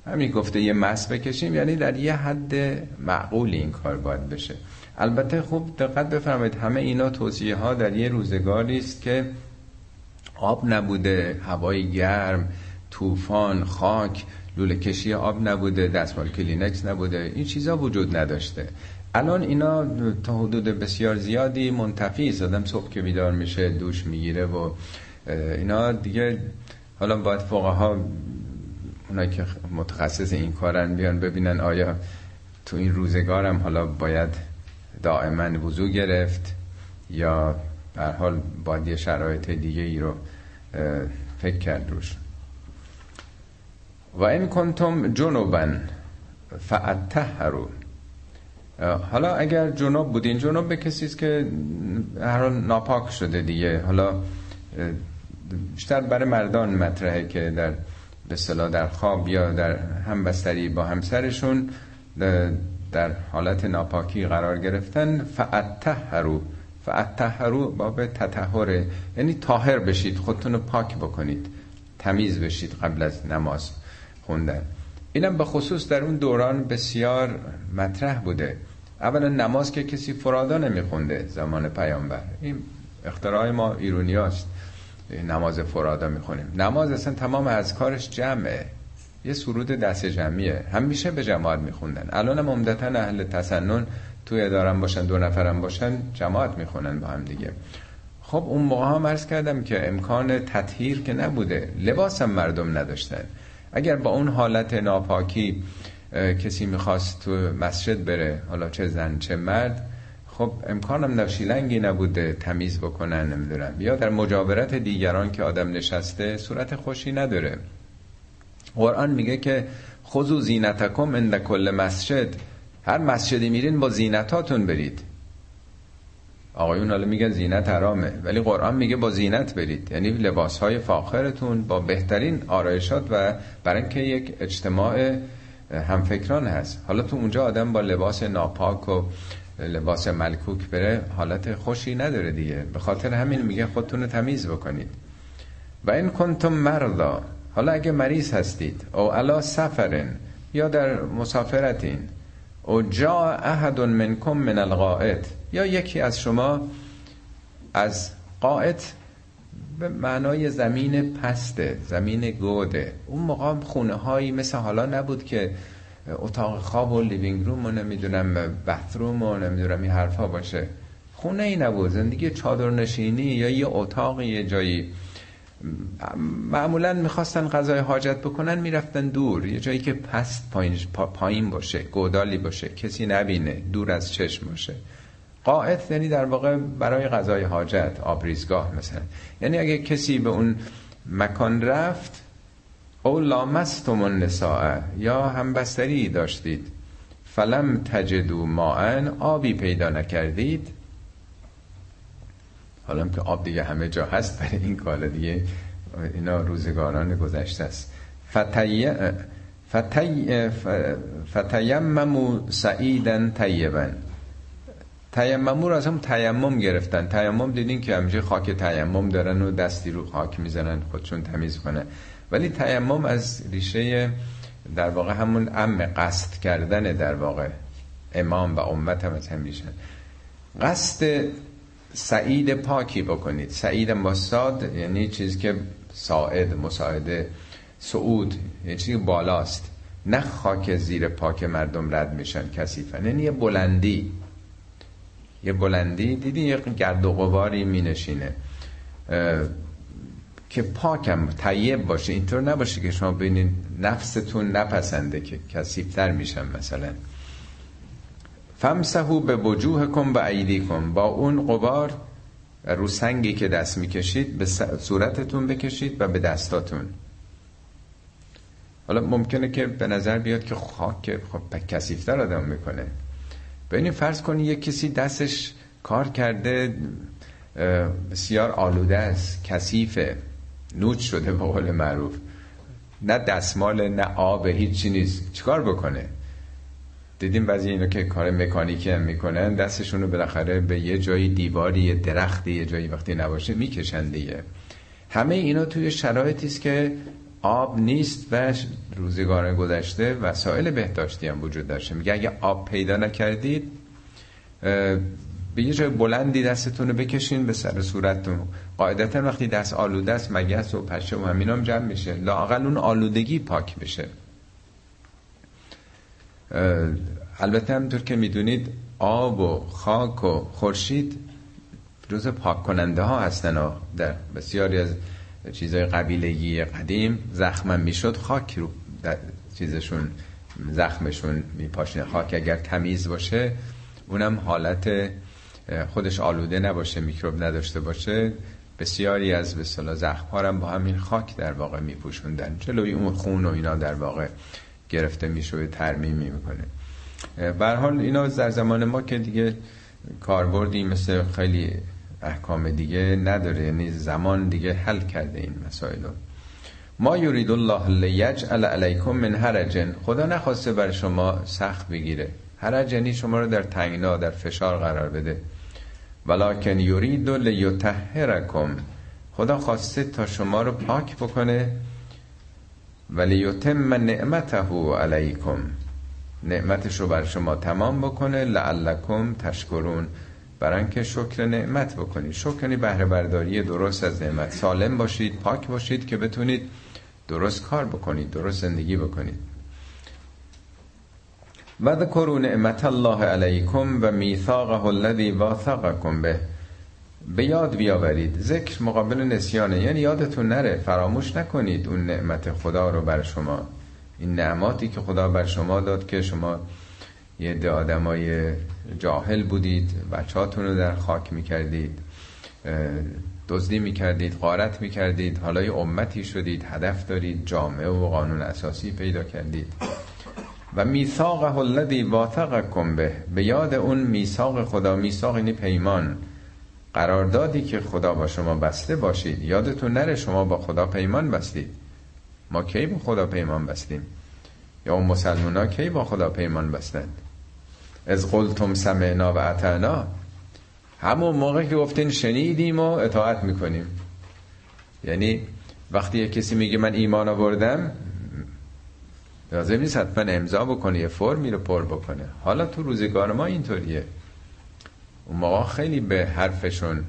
همین گفته یه مس بکشیم یعنی در یه حد معقول این کار باید بشه. البته خوب دقت بفرمایید همه اینا توصیه ها در یه روزگاری است که آب نبوده هوای گرم طوفان خاک. لوله کشی آب نبوده دستمال کلینکس نبوده این چیزا وجود نداشته. الان اینا تا حدود بسیار زیادی منتفی است آدم صبح که بیدار میشه دوش می‌گیره و اینا دیگه حالا باید فقها اونایی که متخصص این کارن بیان ببینن آیا تو این روزگارم حالا باید دائما وضو گرفت یا به حال باید شرایط دیگه ای رو فکر کرد روش. و این کنتم جنوبن فعتهرو حالا اگر جنوب بودین جنوب به کسی که هر ناپاک شده دیگه. حالا بیشتر برای مردان مطرحه که در به صلاح در خواب یا در همبستری با همسرشون در حالت ناپاکی قرار گرفتن فعتهرو فعتهرو باب تطهره. یعنی طاهر بشید خودتون رو پاک بکنید. تمیز بشید قبل از نماز. خوندن. اینم به خصوص در اون دوران بسیار مطرح بوده. اولا نماز که کسی فرادا نمیخونده زمان پیامبر. این اختراع ما ایرونی هست. نماز فرادا می‌خونیم. نماز اصلا تمام از کارش جمعه. یه سرود دست جمعیه. همیشه به جماعت میخوندن. الان هم عمدتا اهل تسنن توی ادارم باشن دو نفرم باشن جماعت می‌خونن با هم دیگه. خب اون موقع هم عرض کردم که امکان تطهیر که نبوده. لباس هم مردم نداشتن. اگر با اون حالت ناپاکی کسی می‌خواست تو مسجد بره حالا چه زن چه مرد خب امکانم نوشیلنگی نبوده تمیز بکنن نمی‌دونم. یا در مجاورت دیگران که آدم نشسته صورت خوشی نداره. قرآن میگه که خذو زینتکم عند کل مسجد. هر مسجدی میرین با زینتاتون برید. آقایون حالا میگن زینت حرامه. ولی قرآن میگه با زینت برید. یعنی لباس های فاخرتون با بهترین آرایشات و برای اینکه یک اجتماع همفکران هست. حالا تو اونجا آدم با لباس ناپاک و لباس ملکوک بره حالت خوشی نداره دیگه. به خاطر همین میگه خودتون رو تمیز بکنید. و این کنتم مردا حالا اگه مریض هستید او علا سفرن یا در مسافرتین. او جا احد منکم من القائد یا یکی از شما از قائد به معنای زمین پسته زمین گوده. اون موقع خونه هایی مثل حالا نبود که اتاق خواب و لیوینگ روم و نمی‌دونم بثروم و نمی‌دونم این حرفا باشه. خونه ای نبود زندگی چادر نشینی یا یه اتاق یه جایی. معمولا می‌خواستن غذای حاجت بکنن می‌رفتن دور. یه جایی که پست پایین, پایین باشه گودالی باشه. کسی نبینه دور از چشم باشه. قاعد یعنی در واقع برای غذای حاجت آبریزگاه مثلا. یعنی اگه کسی به اون مکان رفت او لامستم النساء یا همبستری داشتید. فلم تجدو ماءن آبی پیدا نکردید. حالا که آب دیگه همه جا هست برای این کار دیگه اینا روزگاران گذشته است. فتی فتی فتیممو سعیدن طیبا تیممو رو از هم تیمم گرفتن. تیمم دیدین که همیشه خاک تیمم دارن و دستی رو خاک می‌زنن خودشون تمیز کنه ولی تیمم از ریشه در واقع همون ام قصد کردن در واقع امام و امت هم از هم ریشه قصد سعید پاکی بکنید. سعید مستاد یعنی چیزی که ساعد مساعده سعود یعنی چیزی بالاست. نه خاک زیر پاک مردم رد میشن کسیفن یعنی یه بلندی. یه بلندی دیدی؟ یه گرد و غباری می نشینه که پاکم طیب باشه. اینطور نباشه که شما ببینید نفستون نپسنده که کسیفتر میشن مثلا. فمسهو به وجوه کن و عیدی کن با اون قبار رو سنگی که دست می‌کشید به صورتتون بکشید و به دستاتون. حالا ممکنه که به نظر بیاد که خاک خب کسیفتر آدم می‌کنه. ببینید فرض کنید یک کسی دستش کار کرده بسیار آلوده است کثیفه نوچ شده به قول معروف. نه دستمال نه آب هیچی نیست. چیکار بکنه؟ دیدیم بعضی اینا که کار مکانیکی هم می‌کنن دستشون رو بالاخره به یه جایی دیواری یه درختی یه جایی وقتی نباشه می‌کشن دیگه. همه اینا توی شرایطی است که آب نیست و روزگار گذشته وسایل بهداشتی هم وجود داشته. میگه اگه آب پیدا نکردید به یه جای بلندی دستتون رو بکشین به سر صورتتون. قاعدتا وقتی دست آلوده است مگس و پشه و همین هم جمع میشه؟ لاقل اون آلودگی پاک بشه. البته همونطور که می‌دونید آب و خاک و خورشید جز پاک کننده ها هستن و در بسیاری از چیزای قبیلگی قدیم زخمم می‌شد خاک رو چیزشون زخمشون میپاشنه خاک اگر تمیز باشه اونم حالت خودش آلوده نباشه میکروب نداشته باشه. بسیاری از به زخم ها با همین خاک در واقع میپوشوندن. جلوی اون خون و اینا در واقع گرفته میشه و ترمیم می‌کنه. به حال اینا در زمان ما که دیگه کاربردی مثل خیلی احکام دیگه نداره. یعنی زمان دیگه حل کرده این مسائل ما یرید الله لیجعل علیکم من حرجن. خدا نخواسته بر شما سخت بگیره. حرج یعنی شما رو در تنگنا در فشار قرار بده. ولکن یرید لیطهرکم. خدا خواسته تا شما رو پاک بکنه. ولی یتم نعمته علیکم. نعمتش رو بر شما تمام بکنه. لعلکم تشکرون. برای که شکر نعمت بکنید. شکر یعنی بهره برداری درست از نعمت. سالم باشید پاک باشید که بتونید درست کار بکنید درست زندگی بکنید. و ذکروا نعمت الله علیکم و میثاقه الذی واثقکم به. به یاد بیاورید. ذکر مقابل نسیانه. یعنی یادتون نره. فراموش نکنید اون نعمت خدا رو بر شما. این نعماتی که خدا بر شما داد که شما یه ده آدمای جاهل بودید بچهاتون رو در خاک می‌کردید دزدی می‌کردید غارت می‌کردید حالا یه امتی شدید هدف دارید جامعه و قانون اساسی پیدا کردید. و میثاق الذی واثقکم به به یاد اون میثاق خدا میثاق یعنی پیمان. قراردادی که خدا با شما بسته باشید. یادتون نره شما با خدا پیمان بستید. ما کی با خدا پیمان بستیم؟ یا اون مسلمان ها کی با خدا پیمان بستند؟ از قلتم سمعنا و اطعنا. همون موقع که گفتین شنیدیم و اطاعت می‌کنیم. یعنی وقتی یه کسی میگه من ایمان آوردم لازم نیست حتما امضا بکنه یه فرمی رو پر بکنه. حالا تو روزگار ما اینطوریه. اون موقع خیلی به حرفشون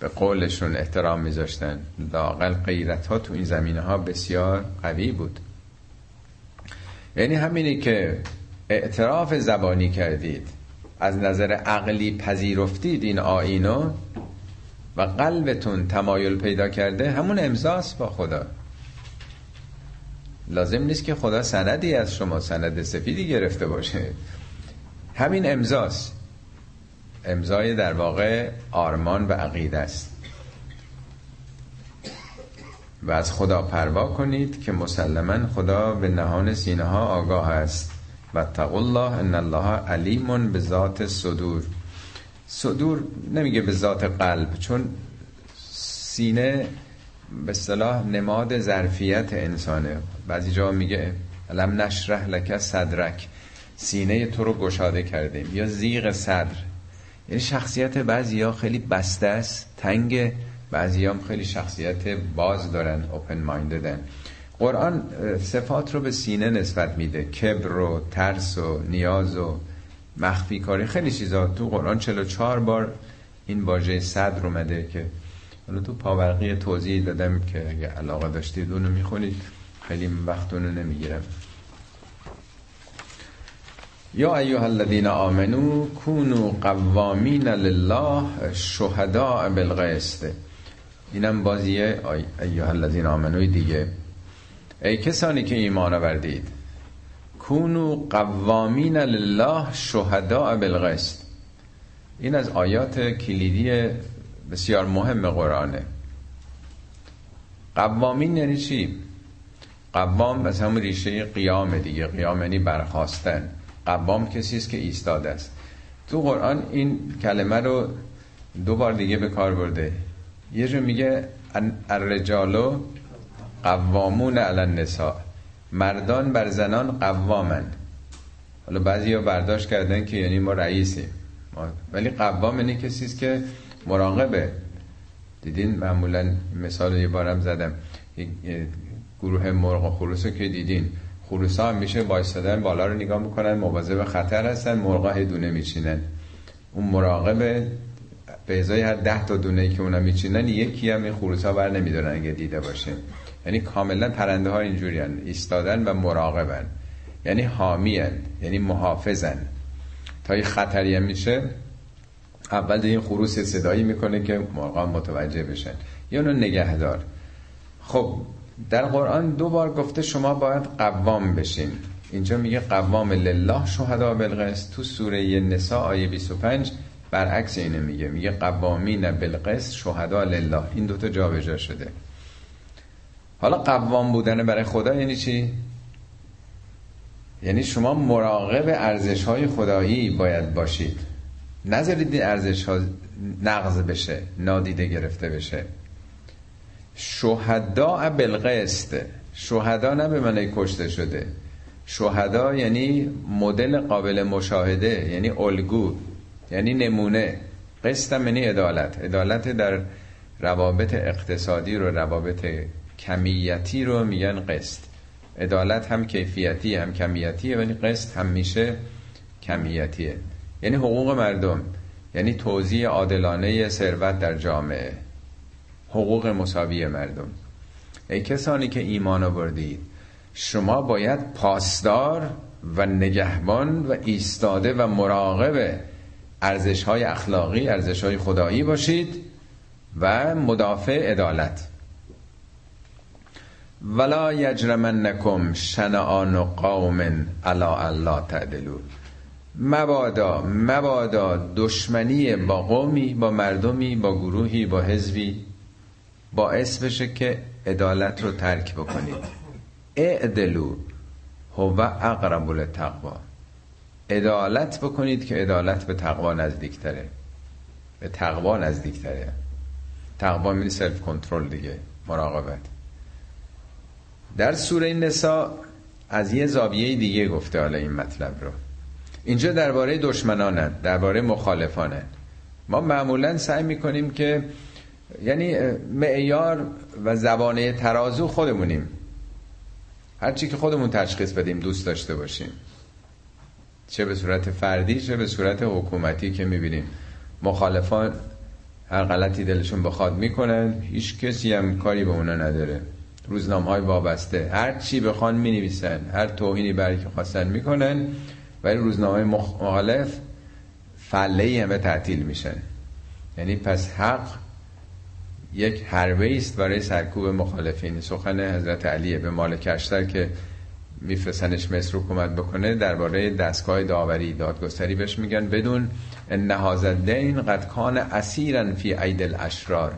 به قولشون احترام میذاشتن. لاقل غیرت ها تو این زمینه ها بسیار قوی بود. یعنی همینی که اعتراف زبانی کردید. از نظر عقلی پذیرفتید این آینو و قلبتون تمایل پیدا کرده همون امضاست با خدا. لازم نیست که خدا سندی از شما سند سفیدی گرفته باشه. همین امضاست. امضای در واقع آرمان و عقیده است. و از خدا پروا کنید که مسلما خدا به نهان سینه ها آگاه است. و الله ان الله علیم به ذات صدور. صدور نمیگه به ذات قلب چون سینه به صلاح نماد ظرفیت انسانه. بعضی جا میگه لم نشرح لک صدرک سینه تو رو گشاده کردیم. یا زیغ صدر. یعنی شخصیت بعضی ها خیلی بسته است تنگ بعضی هم خیلی شخصیت باز دارن اوپن ماینددن قرآن صفات رو به سینه نسبت میده. کبر و ترس و نیاز و مخفی کاری. خیلی چیزا. تو قرآن 44 بار این واژه صدر اومده که حالا تو پاورقی توضیح دادم که اگه علاقه داشتید اونو می‌خونید. خیلی وقت اونو نمی‌گیرم. یا ایها الذین آمنو کونو قوامین لله شهداء بالقسط. اینم بازیه. ایها الذین آمنوی دیگه. ای کسانی که ایمان آوردید. کونو قوامین لله شهداء بالقسط این از آیات کلیدی بسیار مهم قرآنه. قوامین یعنی چی؟ قوام از همون ریشه قیام دیگه. قیام یعنی برخواستن. قوام کسی است که ایستاده است. تو قرآن این کلمه رو دو بار دیگه به کار برده. یه جو میگه الرجالو قوامون علی النساء. مردان بر زنان قوامن. حالا بعضی ها برداشت کردن که یعنی ما رئیسیم. ولی قوام یعنی کسی است که مراقبه. دیدین معمولا مثال یه بارم زدم. یک گروه مرغ و خروس که دیدین. خروس ها میشه وایستادن بالا رو نگاه می‌کنن مواظب خطر هستن مرغا هدونه میچینن. اون مراقبه به ازای هر ده تا دونه که اونا میچینن یکی هم این خروس ها بر نمیدارن اگه دیده باشه یعنی کاملا پرنده ها اینجوری. ایستادن و مراقبن. یعنی حامیان یعنی محافظن. تا یه خطری میشه اول این خروس صدایی می‌کنه که مرغان متوجه بشن. یا اونو نگهدار. خب در قرآن دو بار گفته شما باید قوام بشین. اینجا میگه قوام لله شهدا بالقسط. تو سوره نساء آیه 25 برعکس اینه میگه. میگه قوامین بالقسط شهدا لله. این دوتا جابجا شده. حالا قوام بودن برای خدا یعنی چی؟ یعنی شما مراقب ارزش های خدایی باید باشید. نذارید این ارزش ها نقض بشه نادیده گرفته بشه. شهدا بالقسط. شهدا نه به معنی کشته شده. شهدا یعنی مدل قابل مشاهده یعنی الگو یعنی نمونه. قسط یعنی عدالت. عدالت در روابط اقتصادی رو روابط کمیتی رو میگن قسط. عدالت هم کیفیتی هم کمیتیه ولی قسط هم میشه کمیتیه. یعنی حقوق مردم یعنی توزیع عادلانه ثروت در جامعه. حقوق مساوی مردم. ای کسانی که ایمان آوردید شما باید پاسدار و نگهبان و ایستاده و مراقب ارزش های اخلاقی ارزش های خدایی باشید و مدافع عدالت. ولا یجرمنکم شنعان قوم علا الله تعدلو مبادا مبادا دشمنی با قومی با مردمی با گروهی با حزبی باعث بشه که عدالت رو ترک بکنید. اعدلو هو اقرب للتقوا عدالت بکنید که عدالت به تقوا نزدیکتره به تقوا نزدیکتره تقوا میلی سلف کنترل دیگه. مراقبت. در سوره نسا از یه زاویه دیگه گفته حالا این مطلب رو. اینجا درباره دشمنانن درباره مخالفانن. ما معمولا سعی می‌کنیم که یعنی معیار و زبانه ترازو خودمونیم. هرچی که خودمون تشخیص بدیم دوست داشته باشیم. چه به صورت فردی چه به صورت حکومتی که می‌بینیم. مخالفان هر غلطی دلشون بخواد می‌کنن هیچ کسی هم کاری به اونا نداره. روزنامه های وابسته. هر چی بخوان می هر توهینی برای که خواستن می‌کنن ولی روزنامه مخالف فله همه تعطیل میشن. یعنی پس حق یک حربه است برای سرکوب مخالفین. سخن حضرت علیه به مالک اشتر که میفرستنش مصر حکومت بکنه درباره دستگاه داوری دادگستری بهش میگن. بدون ان دین قد کان اسیرا فی عید الاشرار.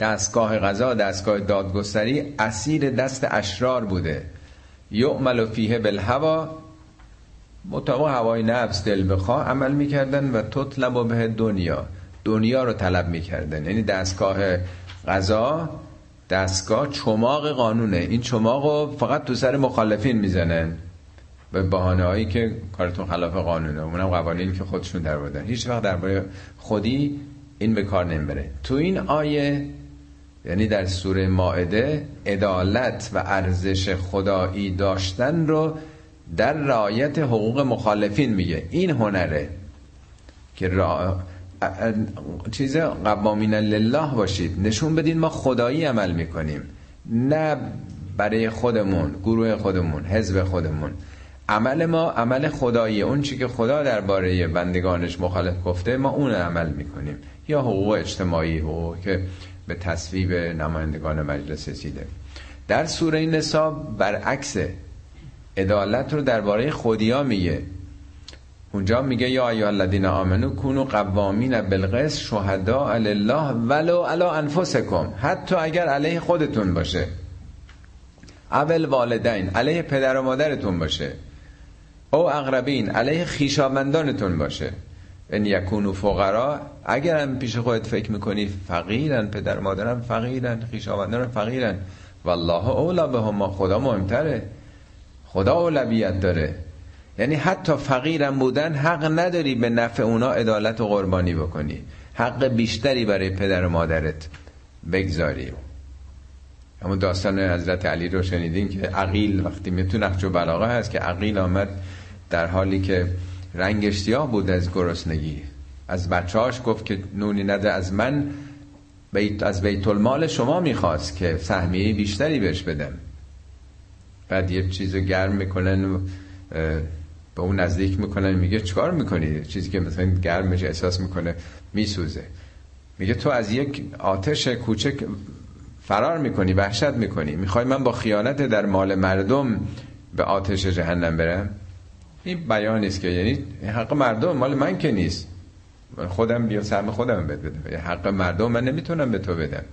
دستگاه قضا دستگاه دادگستری اسیر دست اشرار بوده. یعمل فیه بالهوا مطابق هوای نفس دل بخواه عمل می‌کردن و تطلب به دنیا. دنیا رو طلب می‌کردن. یعنی دستگاه قضا دستگاه چماق قانونه. این چماق رو فقط تو سر مخالفین می‌زنن. به بحانه هایی که کارتون خلاف قانونه. اونم قوانین که خودشون در بردن هیچ وقت درباره خودی این به کار نمی‌بره. تو این آیه یعنی در سوره ماعده عدالت و ارزش خدایی داشتن رو در رعایت حقوق مخالفین میگه. این هنره که را... چیز قوامین لله باشید. نشون بدین ما خدایی عمل می‌کنیم. نه برای خودمون گروه خودمون حزب خودمون. عمل ما عمل خدایی اون چی که خدا درباره بندگانش مخالف گفته ما اون عمل می‌کنیم. یا حقوق اجتماعی حقوق که به تصویب نمایندگان مجلس رسیده. در سوره نسا برعکس عدالت رو درباره خودیا میگه. اونجا میگه یا ایها الذین آمنو کونو قوامین بالقسط شهدا الله ولو علی انفسکم. حتی اگر علیه خودتون باشه. اول والدین علیه پدر و مادرتون باشه. او اقربین علیه خیشاوندانتون باشه. ان یکونو فقرا اگر هم پیش خودت فکر می‌کنی فقیرن پدر مادرم فقیرن خیشاوندان فقیرن والله اولا به هم خدا مهمتره. خدا اولویت داره. یعنی حتی فقیرم بودن حق نداری به نفع اونا عدالت و قربانی بکنی. حق بیشتری برای پدر و مادرت بگذاری. همون داستان حضرت علی رو شنیدین که عقیل وقتی می‌تونه نقش بلاغه هست که عقیل آمد در حالی که رنگش سیاه بود از گرسنگی. از بچهاش گفت که نونی نده از من بیت از بیت المال شما می‌خواست که سهمیه بیشتری بهش بدم. بعد یه چیز گرم می‌کنن و به اون نزدیک می‌کنن میگه چکار می‌کنی؟ چیزی که مثلا گرمش احساس می‌کنه میسوزه. میگه تو از یک آتش کوچک فرار می‌کنی وحشت می‌کنی. می‌خوای من با خیانت در مال مردم به آتش جهنم برم؟ این بیان نیست که یعنی حق مردم مال من که نیست. خودم بیا سهم خودم بده حق مردم من نمی‌تونم به تو بدم.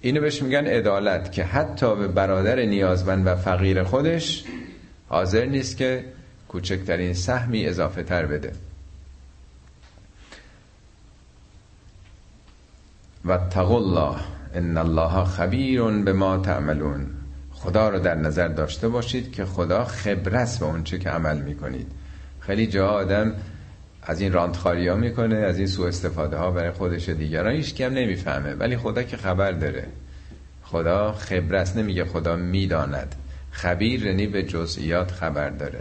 اینو بهش میگن عدالت که حتی به برادر نیازمند و فقیر خودش حاضر نیست که کوچکترین سهمی اضافه تر بده. و الله ان الله خبیر به ما تعملون. خدا رو در نظر داشته باشید که خدا خبرست به اونچه که عمل می‌کنید. خیلی جا آدم از این راندخاری ها می‌کنه از این سوء استفاده ها برای خودش دیگران هیچ کم نمی‌فهمه. ولی خدا که خبر داره. خدا خبرست نمیگه خدا می‌داند. خبیر یعنی به جزئیات خبر داره.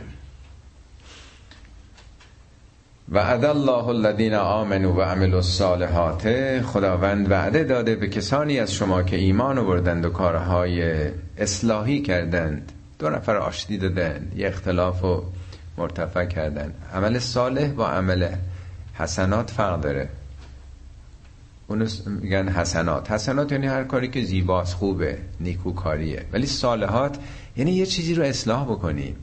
وعد الله الذین آمنوا و عملوا الصالحات. خداوند وعده داده به کسانی از شما که ایمان آوردند و کارهای اصلاحی کردند. دو نفر آشتی دادن یه اختلاف و مرتفع کردن عمل صالح با عمل حسنات فرق داره. اونو میگن حسنات. حسنات یعنی هر کاری که زیباست خوبه نیکوکاریه. ولی صالحات یعنی یه چیزی رو اصلاح بکنی.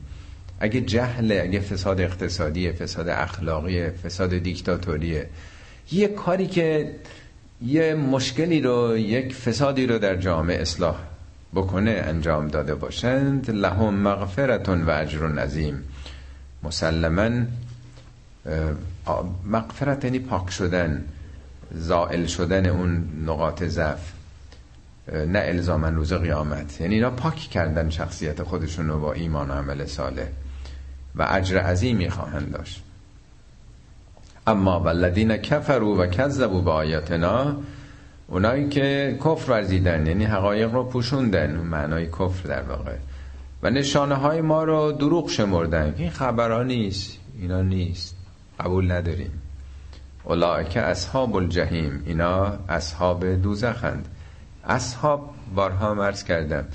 اگه جهله اگه فساد اقتصادیه فساد اخلاقیه فساد دیکتاتوریه. یه کاری که یه مشکلی رو یک فسادی رو در جامعه اصلاح بکنه انجام داده باشند. لهم مغفرتون و اجر نظیم مسلما مغفرت یعنی پاک شدن زائل شدن اون نقاط ضعف. نه الزامن روز قیامت. یعنی اینا پاک کردن شخصیت خودشون رو با ایمان و عمل صالح. و اجر عظیمی خواهند داشت. اما والذین کفروا و کذبوا به آیاتنا اونایی که کفر ورزیدن یعنی حقایق رو پوشوندن معنای کفر در واقع. و نشانه های ما رو دروغ شمردن این خبرها نیست اینا نیست. قبول نداریم. که اصحاب الجحیم اینا اصحاب دوزخند. اصحاب بارها مرز کردم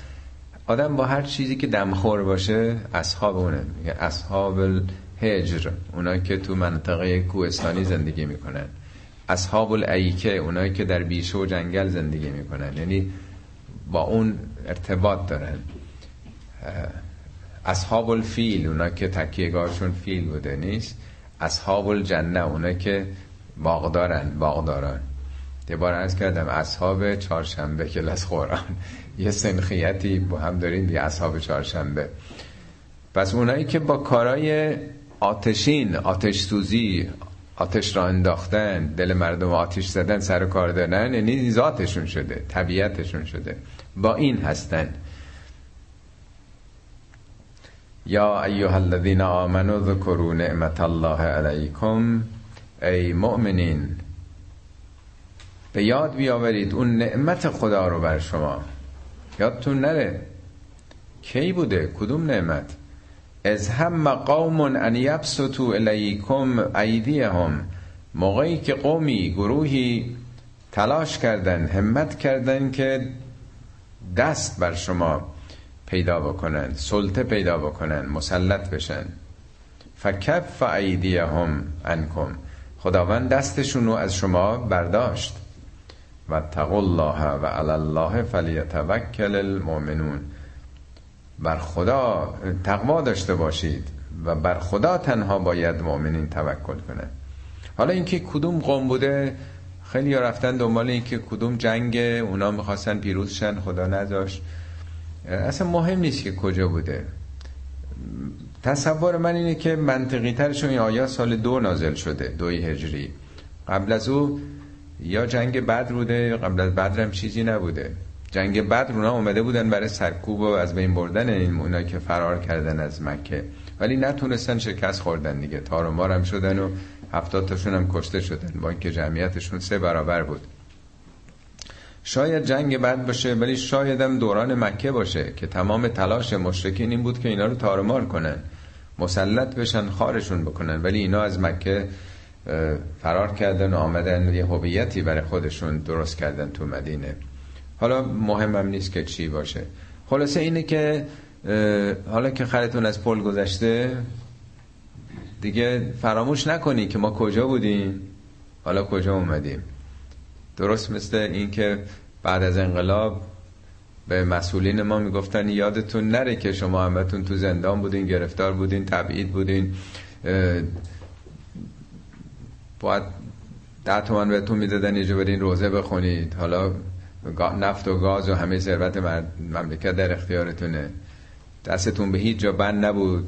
آدم با هر چیزی که دمخور باشه اصحاب اونه. اصحاب الهجر اونایی که تو منطقه کوهستانی زندگی می‌کنن. اصحاب الایکه اونایی که در بیشه و جنگل زندگی می‌کنن. یعنی با اون ارتباط دارن. اصحاب الفیل اونا که تکیهگاهشون فیل بوده نیست. اصحاب الجنه اونا که باغدارن باغداران. یه بار از کردم اصحاب چهارشنبه کلاس قرآن یه سنخیتی با هم داریم دیگه اصحاب چهارشنبه. پس اونایی که با کارای آتشین آتش سوزی آتش را انداختن دل مردم آتش زدن سر کار دارن یعنی ذاتشون شده طبیعتشون شده. با این هستن. یا ایها الذین آمنوا ذکروا نعمت الله علیکم. ای مؤمنین به یاد بیاورید اون نعمت خدا رو بر شما. یادتون نره؟ کی بوده؟ کدوم نعمت؟ از هم قوم ان یبسطوا الیکم ایدیهم. موقعی که قومی گروهی تلاش کردن همت کردن که دست بر شما پیدا بکنن سلطه پیدا بکنن مسلط بشن. فکف ایدیهم انکم خداوند دستشون رو از شما برداشت. و تقو الله و علی الله فلیتوکل المؤمنون. بر خدا تقوا داشته باشید و بر خدا تنها باید مؤمنین توکل کنند. حالا اینکه کدوم قوم بوده خیلی ها رفتن دنبال اینکه کدوم جنگ اونا می‌خواستن پیروز شن خدا نداشت اصلا مهم نیست که کجا بوده. تصور من اینه که منطقی ترشون این آیات سال دو نازل شده دوی هجری. قبل از او یا جنگ بدر بوده قبل از بدر هم چیزی نبوده. جنگ بدر اونا اومده بودن برای سرکوب و از بین بردن این اونا که فرار کردن از مکه. ولی نتونستن شکست خوردن دیگه. تار و مارم شدن و هفتاد تاشون هم کشته شدن. با اینکه جمعیتشون سه برابر بود. شاید جنگ بد باشه ولی شاید هم دوران مکه باشه که تمام تلاش مشرکین این بود که اینا رو تارمار کنن. مسلط بشن خارشون بکنن. ولی اینا از مکه فرار کردن و آمدن. یه هویتی برای خودشون درست کردن تو مدینه. حالا مهمم نیست که چی باشه. خلاصه اینه که حالا که خرتون از پل گذشته دیگه فراموش نکنی که ما کجا بودیم. حالا کجا اومدیم. درست مثل این که بعد از انقلاب به مسئولین ما می‌گفتن یادتون نره که شما همتون تو زندان بودین گرفتار بودین تبعید بودین. باید ده تومن بهتون می‌دادن یه برین روزه بخونید. حالا نفت و گاز و همه ثروت مملکت در اختیارتونه. دستتون به هیچ جا بند نبود.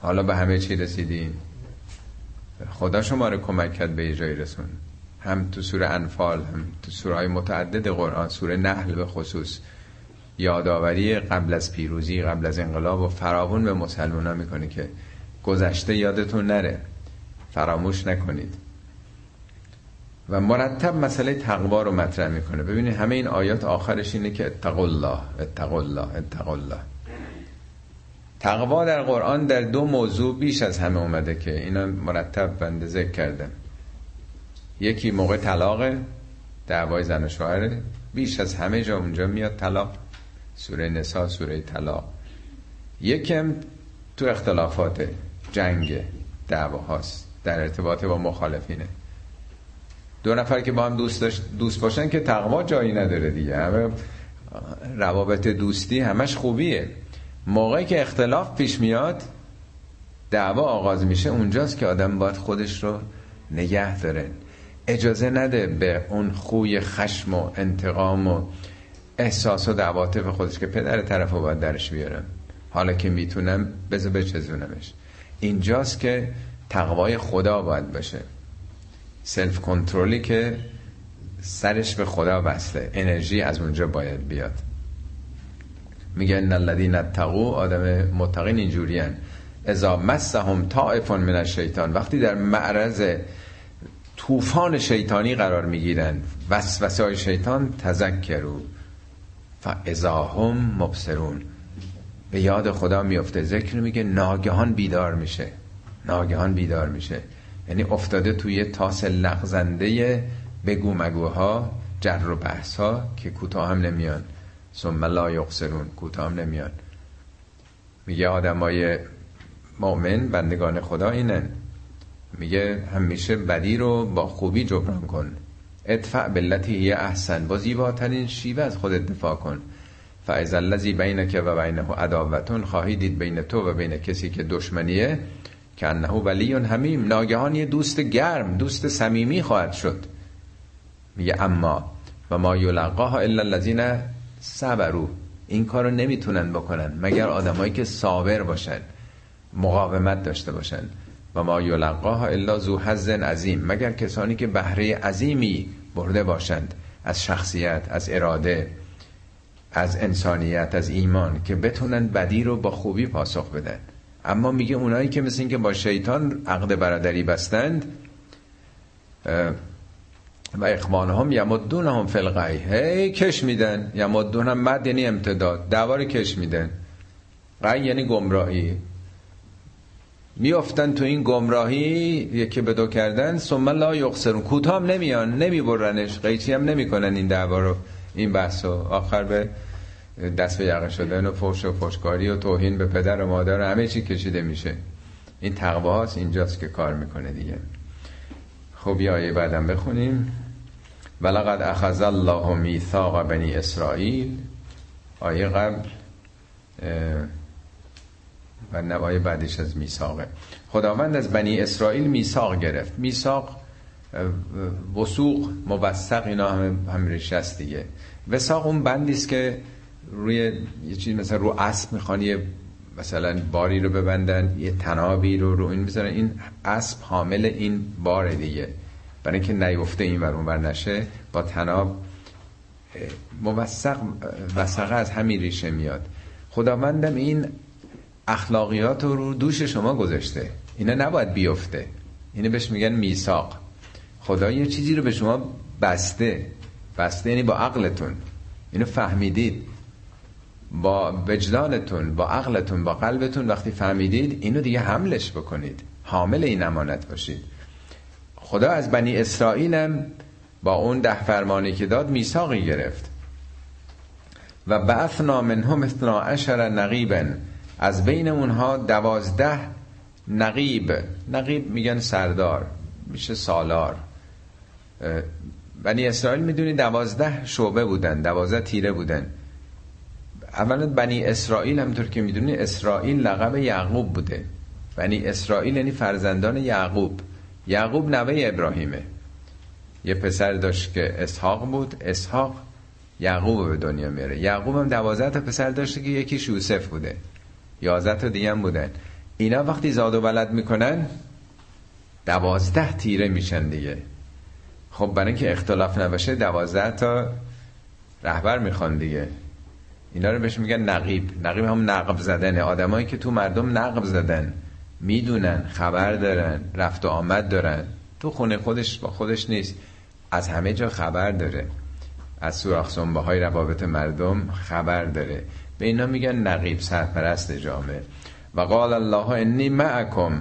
حالا به همه چی رسیدین. خدا شما رو کمک کرد به جایی رسون. هم تو سوره انفال هم تو سوره های متعدد قرآن سوره نحل به خصوص. یادآوری قبل از پیروزی قبل از انقلاب و فراون به مسلمان ها می‌کنه که گذشته یادتون نره. فراموش نکنید. و مرتب مسئله تقوا رو مطرح می‌کنه. ببینید همه این آیات آخرش اینه که اتقوا الله اتقوا الله اتقوا الله. تقوا در قرآن در دو موضوع بیش از همه اومده که اینا مرتب بنده ذکر کردم یکی موقع طلاق دعوای زن و شوهره بیش از همه جا اونجا میاد طلاق. سوره نسا سوره طلاق. یکم تو اختلافات جنگ دعوا هاست در ارتباط با مخالفینه. دو نفر که با هم دوست, داشت دوست باشن که تقوا جایی نداره دیگه. همه روابط دوستی همش خوبیه. موقعی که اختلاف پیش میاد دعوا آغاز میشه اونجاست که آدم باید خودش رو نگه داره. اجازه نده به اون خوی خشم و انتقام و احساس و دعواتف خودش که پدر طرف رو باید درش بیارم حالا که می‌تونم بذار بچزونمش. اینجاست که تقوای خدا باید باشه. سلف کنترلی که سرش به خدا بسته انرژی از اونجا باید بیاد. میگه ان الذين اتقوا آدم متقین اینجورین. اذا مسهم طائف من الشیطان. وقتی در معرض طوفان شیطانی قرار می‌گیرن وسوسه های شیطان تذکرو فاذا هم مبصرون. به یاد خدا میفته ذکر میگه ناگهان بیدار میشه. ناگهان بیدار میشه. یعنی افتاده توی تاس لغزنده بگو مگوها جر و بحث ها که کوتاه هم نمیان. ثم لا یقصرون کوتاه هم نمیان. میگه آدمای مؤمن بندگان خدا اینن. میگه همیشه بدی رو با خوبی جبران کن. ادفع بلتی هی احسن با زیباترین شیوه از خودت دفاع کن. فعز الذی بینک و بینه عداوتون خواهی دید بین تو و بین کسی که دشمنیه که انه ولی همیم ناگهان یه دوست گرم دوست صمیمی خواهد شد. میگه اما و ما یلقاها الا الذین صبرو این کارو نمی‌تونن بکنن مگر آدمایی که صابر باشن مقاومت داشته باشن. و ما یلقاها الا ذو حظ عظیم مگر کسانی که بهره عظیمی برده باشند از شخصیت از اراده از انسانیت از ایمان که بتونن بدی رو با خوبی پاسخ بدن. اما میگه اونایی که مثل این که با شیطان عقد برادری بستند و اخوان هم یمدون هم فلقی هی کش میدن. یمدون هم مد یعنی امتداد. دوار کش میدن. قی یعنی گمراهی. میافتن تو این گمراهی یکی به دو کردن ثم لا یقصرون کوتاه نمیان نمیبرنش. قیچی هم نمی‌کنن این دعوا رو این بحثو. آخر به دست به یقه شدن و فوش و فوشکاری و توهین به پدر و مادر و همه چی کشیده میشه. این تقوه هاست اینجاست که کار می‌کنه دیگه. خب یا آیه بعدم بخونیم. ولقد اخذ الله میثاق بنی اسرائیل. آیه قبل و نوای بعدش از میثاقه. خداوند از بنی اسرائیل میثاق گرفت. میثاق وسوق موثق اینا هم هم است دیگه. وساق اون بندی است که روی یه چیز مثلا رو اسب می‌خوان یه مثلا باری رو ببندن یه تنابی رو رو این بذارن. این اسب حامل این بار دیگه. برای اینکه نیفته این ور اونور نشه با تناب موثق وسقه از همین ریشه میاد. خداوندم این اخلاقیات رو دوش شما گذاشته. اینا نباید بیفته. اینه بهش میگن میثاق. خدا یه چیزی رو به شما بسته. بسته یعنی با عقلتون. اینو فهمیدید. با وجدانتون با عقلتون با قلبتون وقتی فهمیدید اینو دیگه حملش بکنید. حامل این امانت باشید. خدا از بنی اسرائیلم با اون ده فرمانی که داد میثاقی گرفت. و بعثنا منهم اثنا عشر نقیبا از بین اونها دوازده نقیب. نقیب میگن سردار میشه سالار. بنی اسرائیل می‌دونی دوازده شعبه بودن دوازده تیره بودن. اولا بنی اسرائیل همطور که می‌دونی اسرائیل لقب یعقوب بوده. بنی اسرائیل یعنی فرزندان یعقوب. یعقوب نوه ابراهیمه. یه پسر داشت که اسحاق بود. اسحاق یعقوب به دنیا میاره. یعقوب هم دوازده تا پسر داشته که یکی یوسف بوده. یازده تا دیگه هم بودن. اینا وقتی زاد و ولد می‌کنن دوازده تیره میشن دیگه. خب برای اینکه اختلاف نباشه دوازده تا رهبر می‌خوان دیگه. اینا رو بهش میگن نقیب. نقیب هم نقب زدن آدمایی که تو مردم نقب زدن. می‌دونن خبر دارن رفت و آمد دارن. تو خونه خودش با خودش نیست. از همه جا خبر داره. از سوراخ های روابط مردم خبر داره. به اینا میگن نقیب سرپرست جامعه و قال الله انی معکم.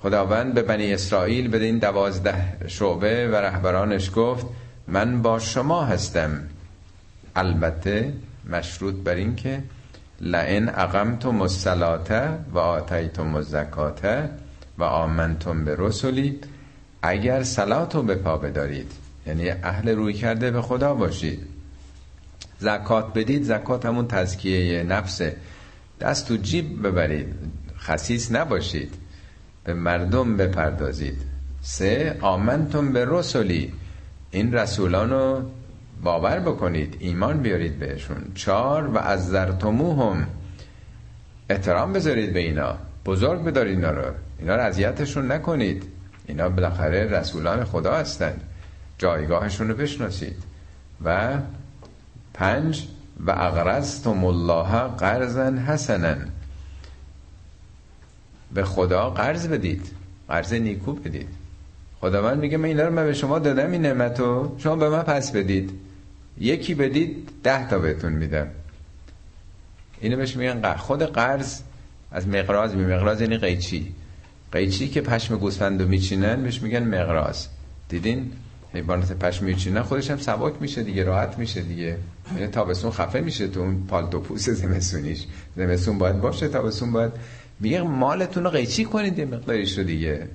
خداوند به بنی اسرائیل به این دوازده شعبه و رهبرانش گفت من با شما هستم. البته مشروط بر این که لئن اقمتم الصلاه و آتیتم الزکات و آمنتم به رسولی اگر صلاتو به پا بدارید یعنی اهل روی کرده به خدا باشید. زکات بدید زکات همون تزکیه نفسه. دست تو جیب ببرید خسیس نباشید به مردم بپردازید. سه آمنتم به رسولی این رسولانو باور بکنید ایمان بیارید بهشون. چهار و از زرتموهم احترام بذارید به اینا. بزرگ بدارید اینا رو. اینا رو اذیتشون نکنید. اینا بالاخره رسولان خدا هستند جایگاهشون رو بشناسید. و پنج و اغرزتم الله قرضا حسنا. به خدا قرض بدید. قرض نیکو بدید. خداوند میگه من اینا رو من به شما دادم این نعمتو. شما به من پس بدید. یکی بدید ده تا بهتون میدم. اینو بهش میگن خود قرض از مقراض می مقراض یعنی قیچی. قیچی که پشم گوسفندو میچینن بهش میگن مقراض. دیدین؟ حیوانات پشم میچینن خودش هم سبک میشه دیگه راحت میشه دیگه. یعنی تابستون خفه میشه تو اون پالتو پوست زمستونیش. زمستون باید باشه تابستون باید. میگه مالتون رو قیچی کنید یه مقداریش رو دیگه.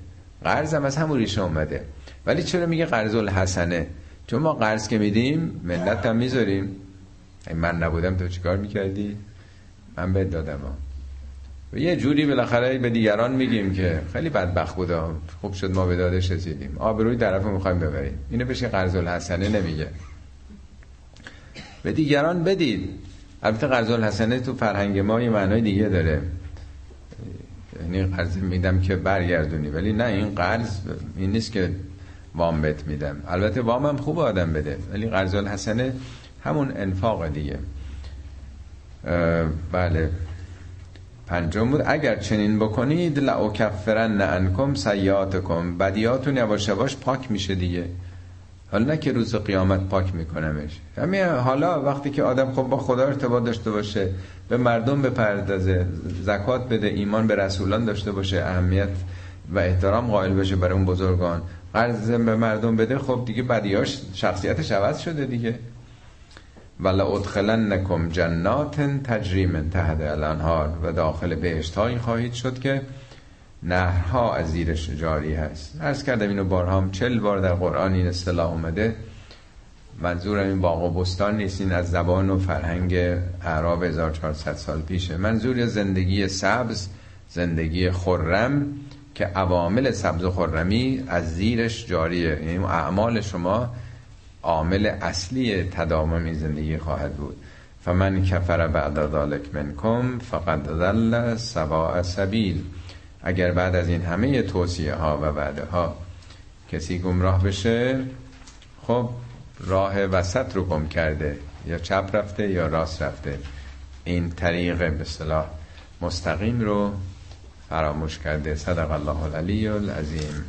قرض هم از همون ریشه اومده. ولی چرا میگه قرض الحسنه؟ چون ما قرض که میدیم ملت هم می‌ذاریم. من نبودم تو چیکار می‌کردی؟ من بهت دادم. و یه جوری بالاخره به دیگران میگیم که خیلی بدبخت بودم خوب شد ما به دادش رسیدیم. آبروی طرف رو می‌خوایم ببریم. اینو بشه قرض الحسنه نمیگه. به دیگران بدید. البته قرض الحسنه تو فرهنگ ما یه معنای دیگه داره. یعنی قرض میدم که برگردونی. ولی نه این قرض این نیست که وام بهت میدم. البته وام هم خوب آدم بده. ولی قرض الحسنه همون انفاق دیگه. بله. پنجم بود. اگر چنین بکنید لعکفرن انکم سیاتکم بدیاتون یواش یواش پاک میشه دیگه. حالا نه که روز قیامت پاک میکنمش. همین حالا وقتی که آدم خب با خدا ارتباط داشته باشه به مردم بپردازه زکات بده ایمان به رسولان داشته باشه اهمیت و احترام قائل بشه برای اون بزرگان. قرض به مردم بده خب دیگه بدیاش شخصیتش عوض شده دیگه. ولا ادخلنکم جنات تجری من تحت الانهار و داخل بهشت هایی خواهید شد که نهرها از زیرش جاری هست. ارز کردم اینو بارها هم چل بار در قرآن این اصطلاح اومده. منظورم این باغ و بستان نیست این از زبان و فرهنگ اعراب 1400 سال پیشه. منظور زندگی سبز زندگی خرم. که عوامل سبز و خرمی از زیرش جاریه. یعنی اعمال شما عامل اصلی تداوم زندگی خواهد بود. فمن کفر بعد ذلک منکم فقد ضل سواء سبیل. اگر بعد از این همه توصیه ها و وعده ها کسی گمراه بشه خب راه وسط رو گم کرده یا چپ رفته یا راست رفته. این طریق به مستقیم رو فراموش کرده. صدق الله العلی العظیم.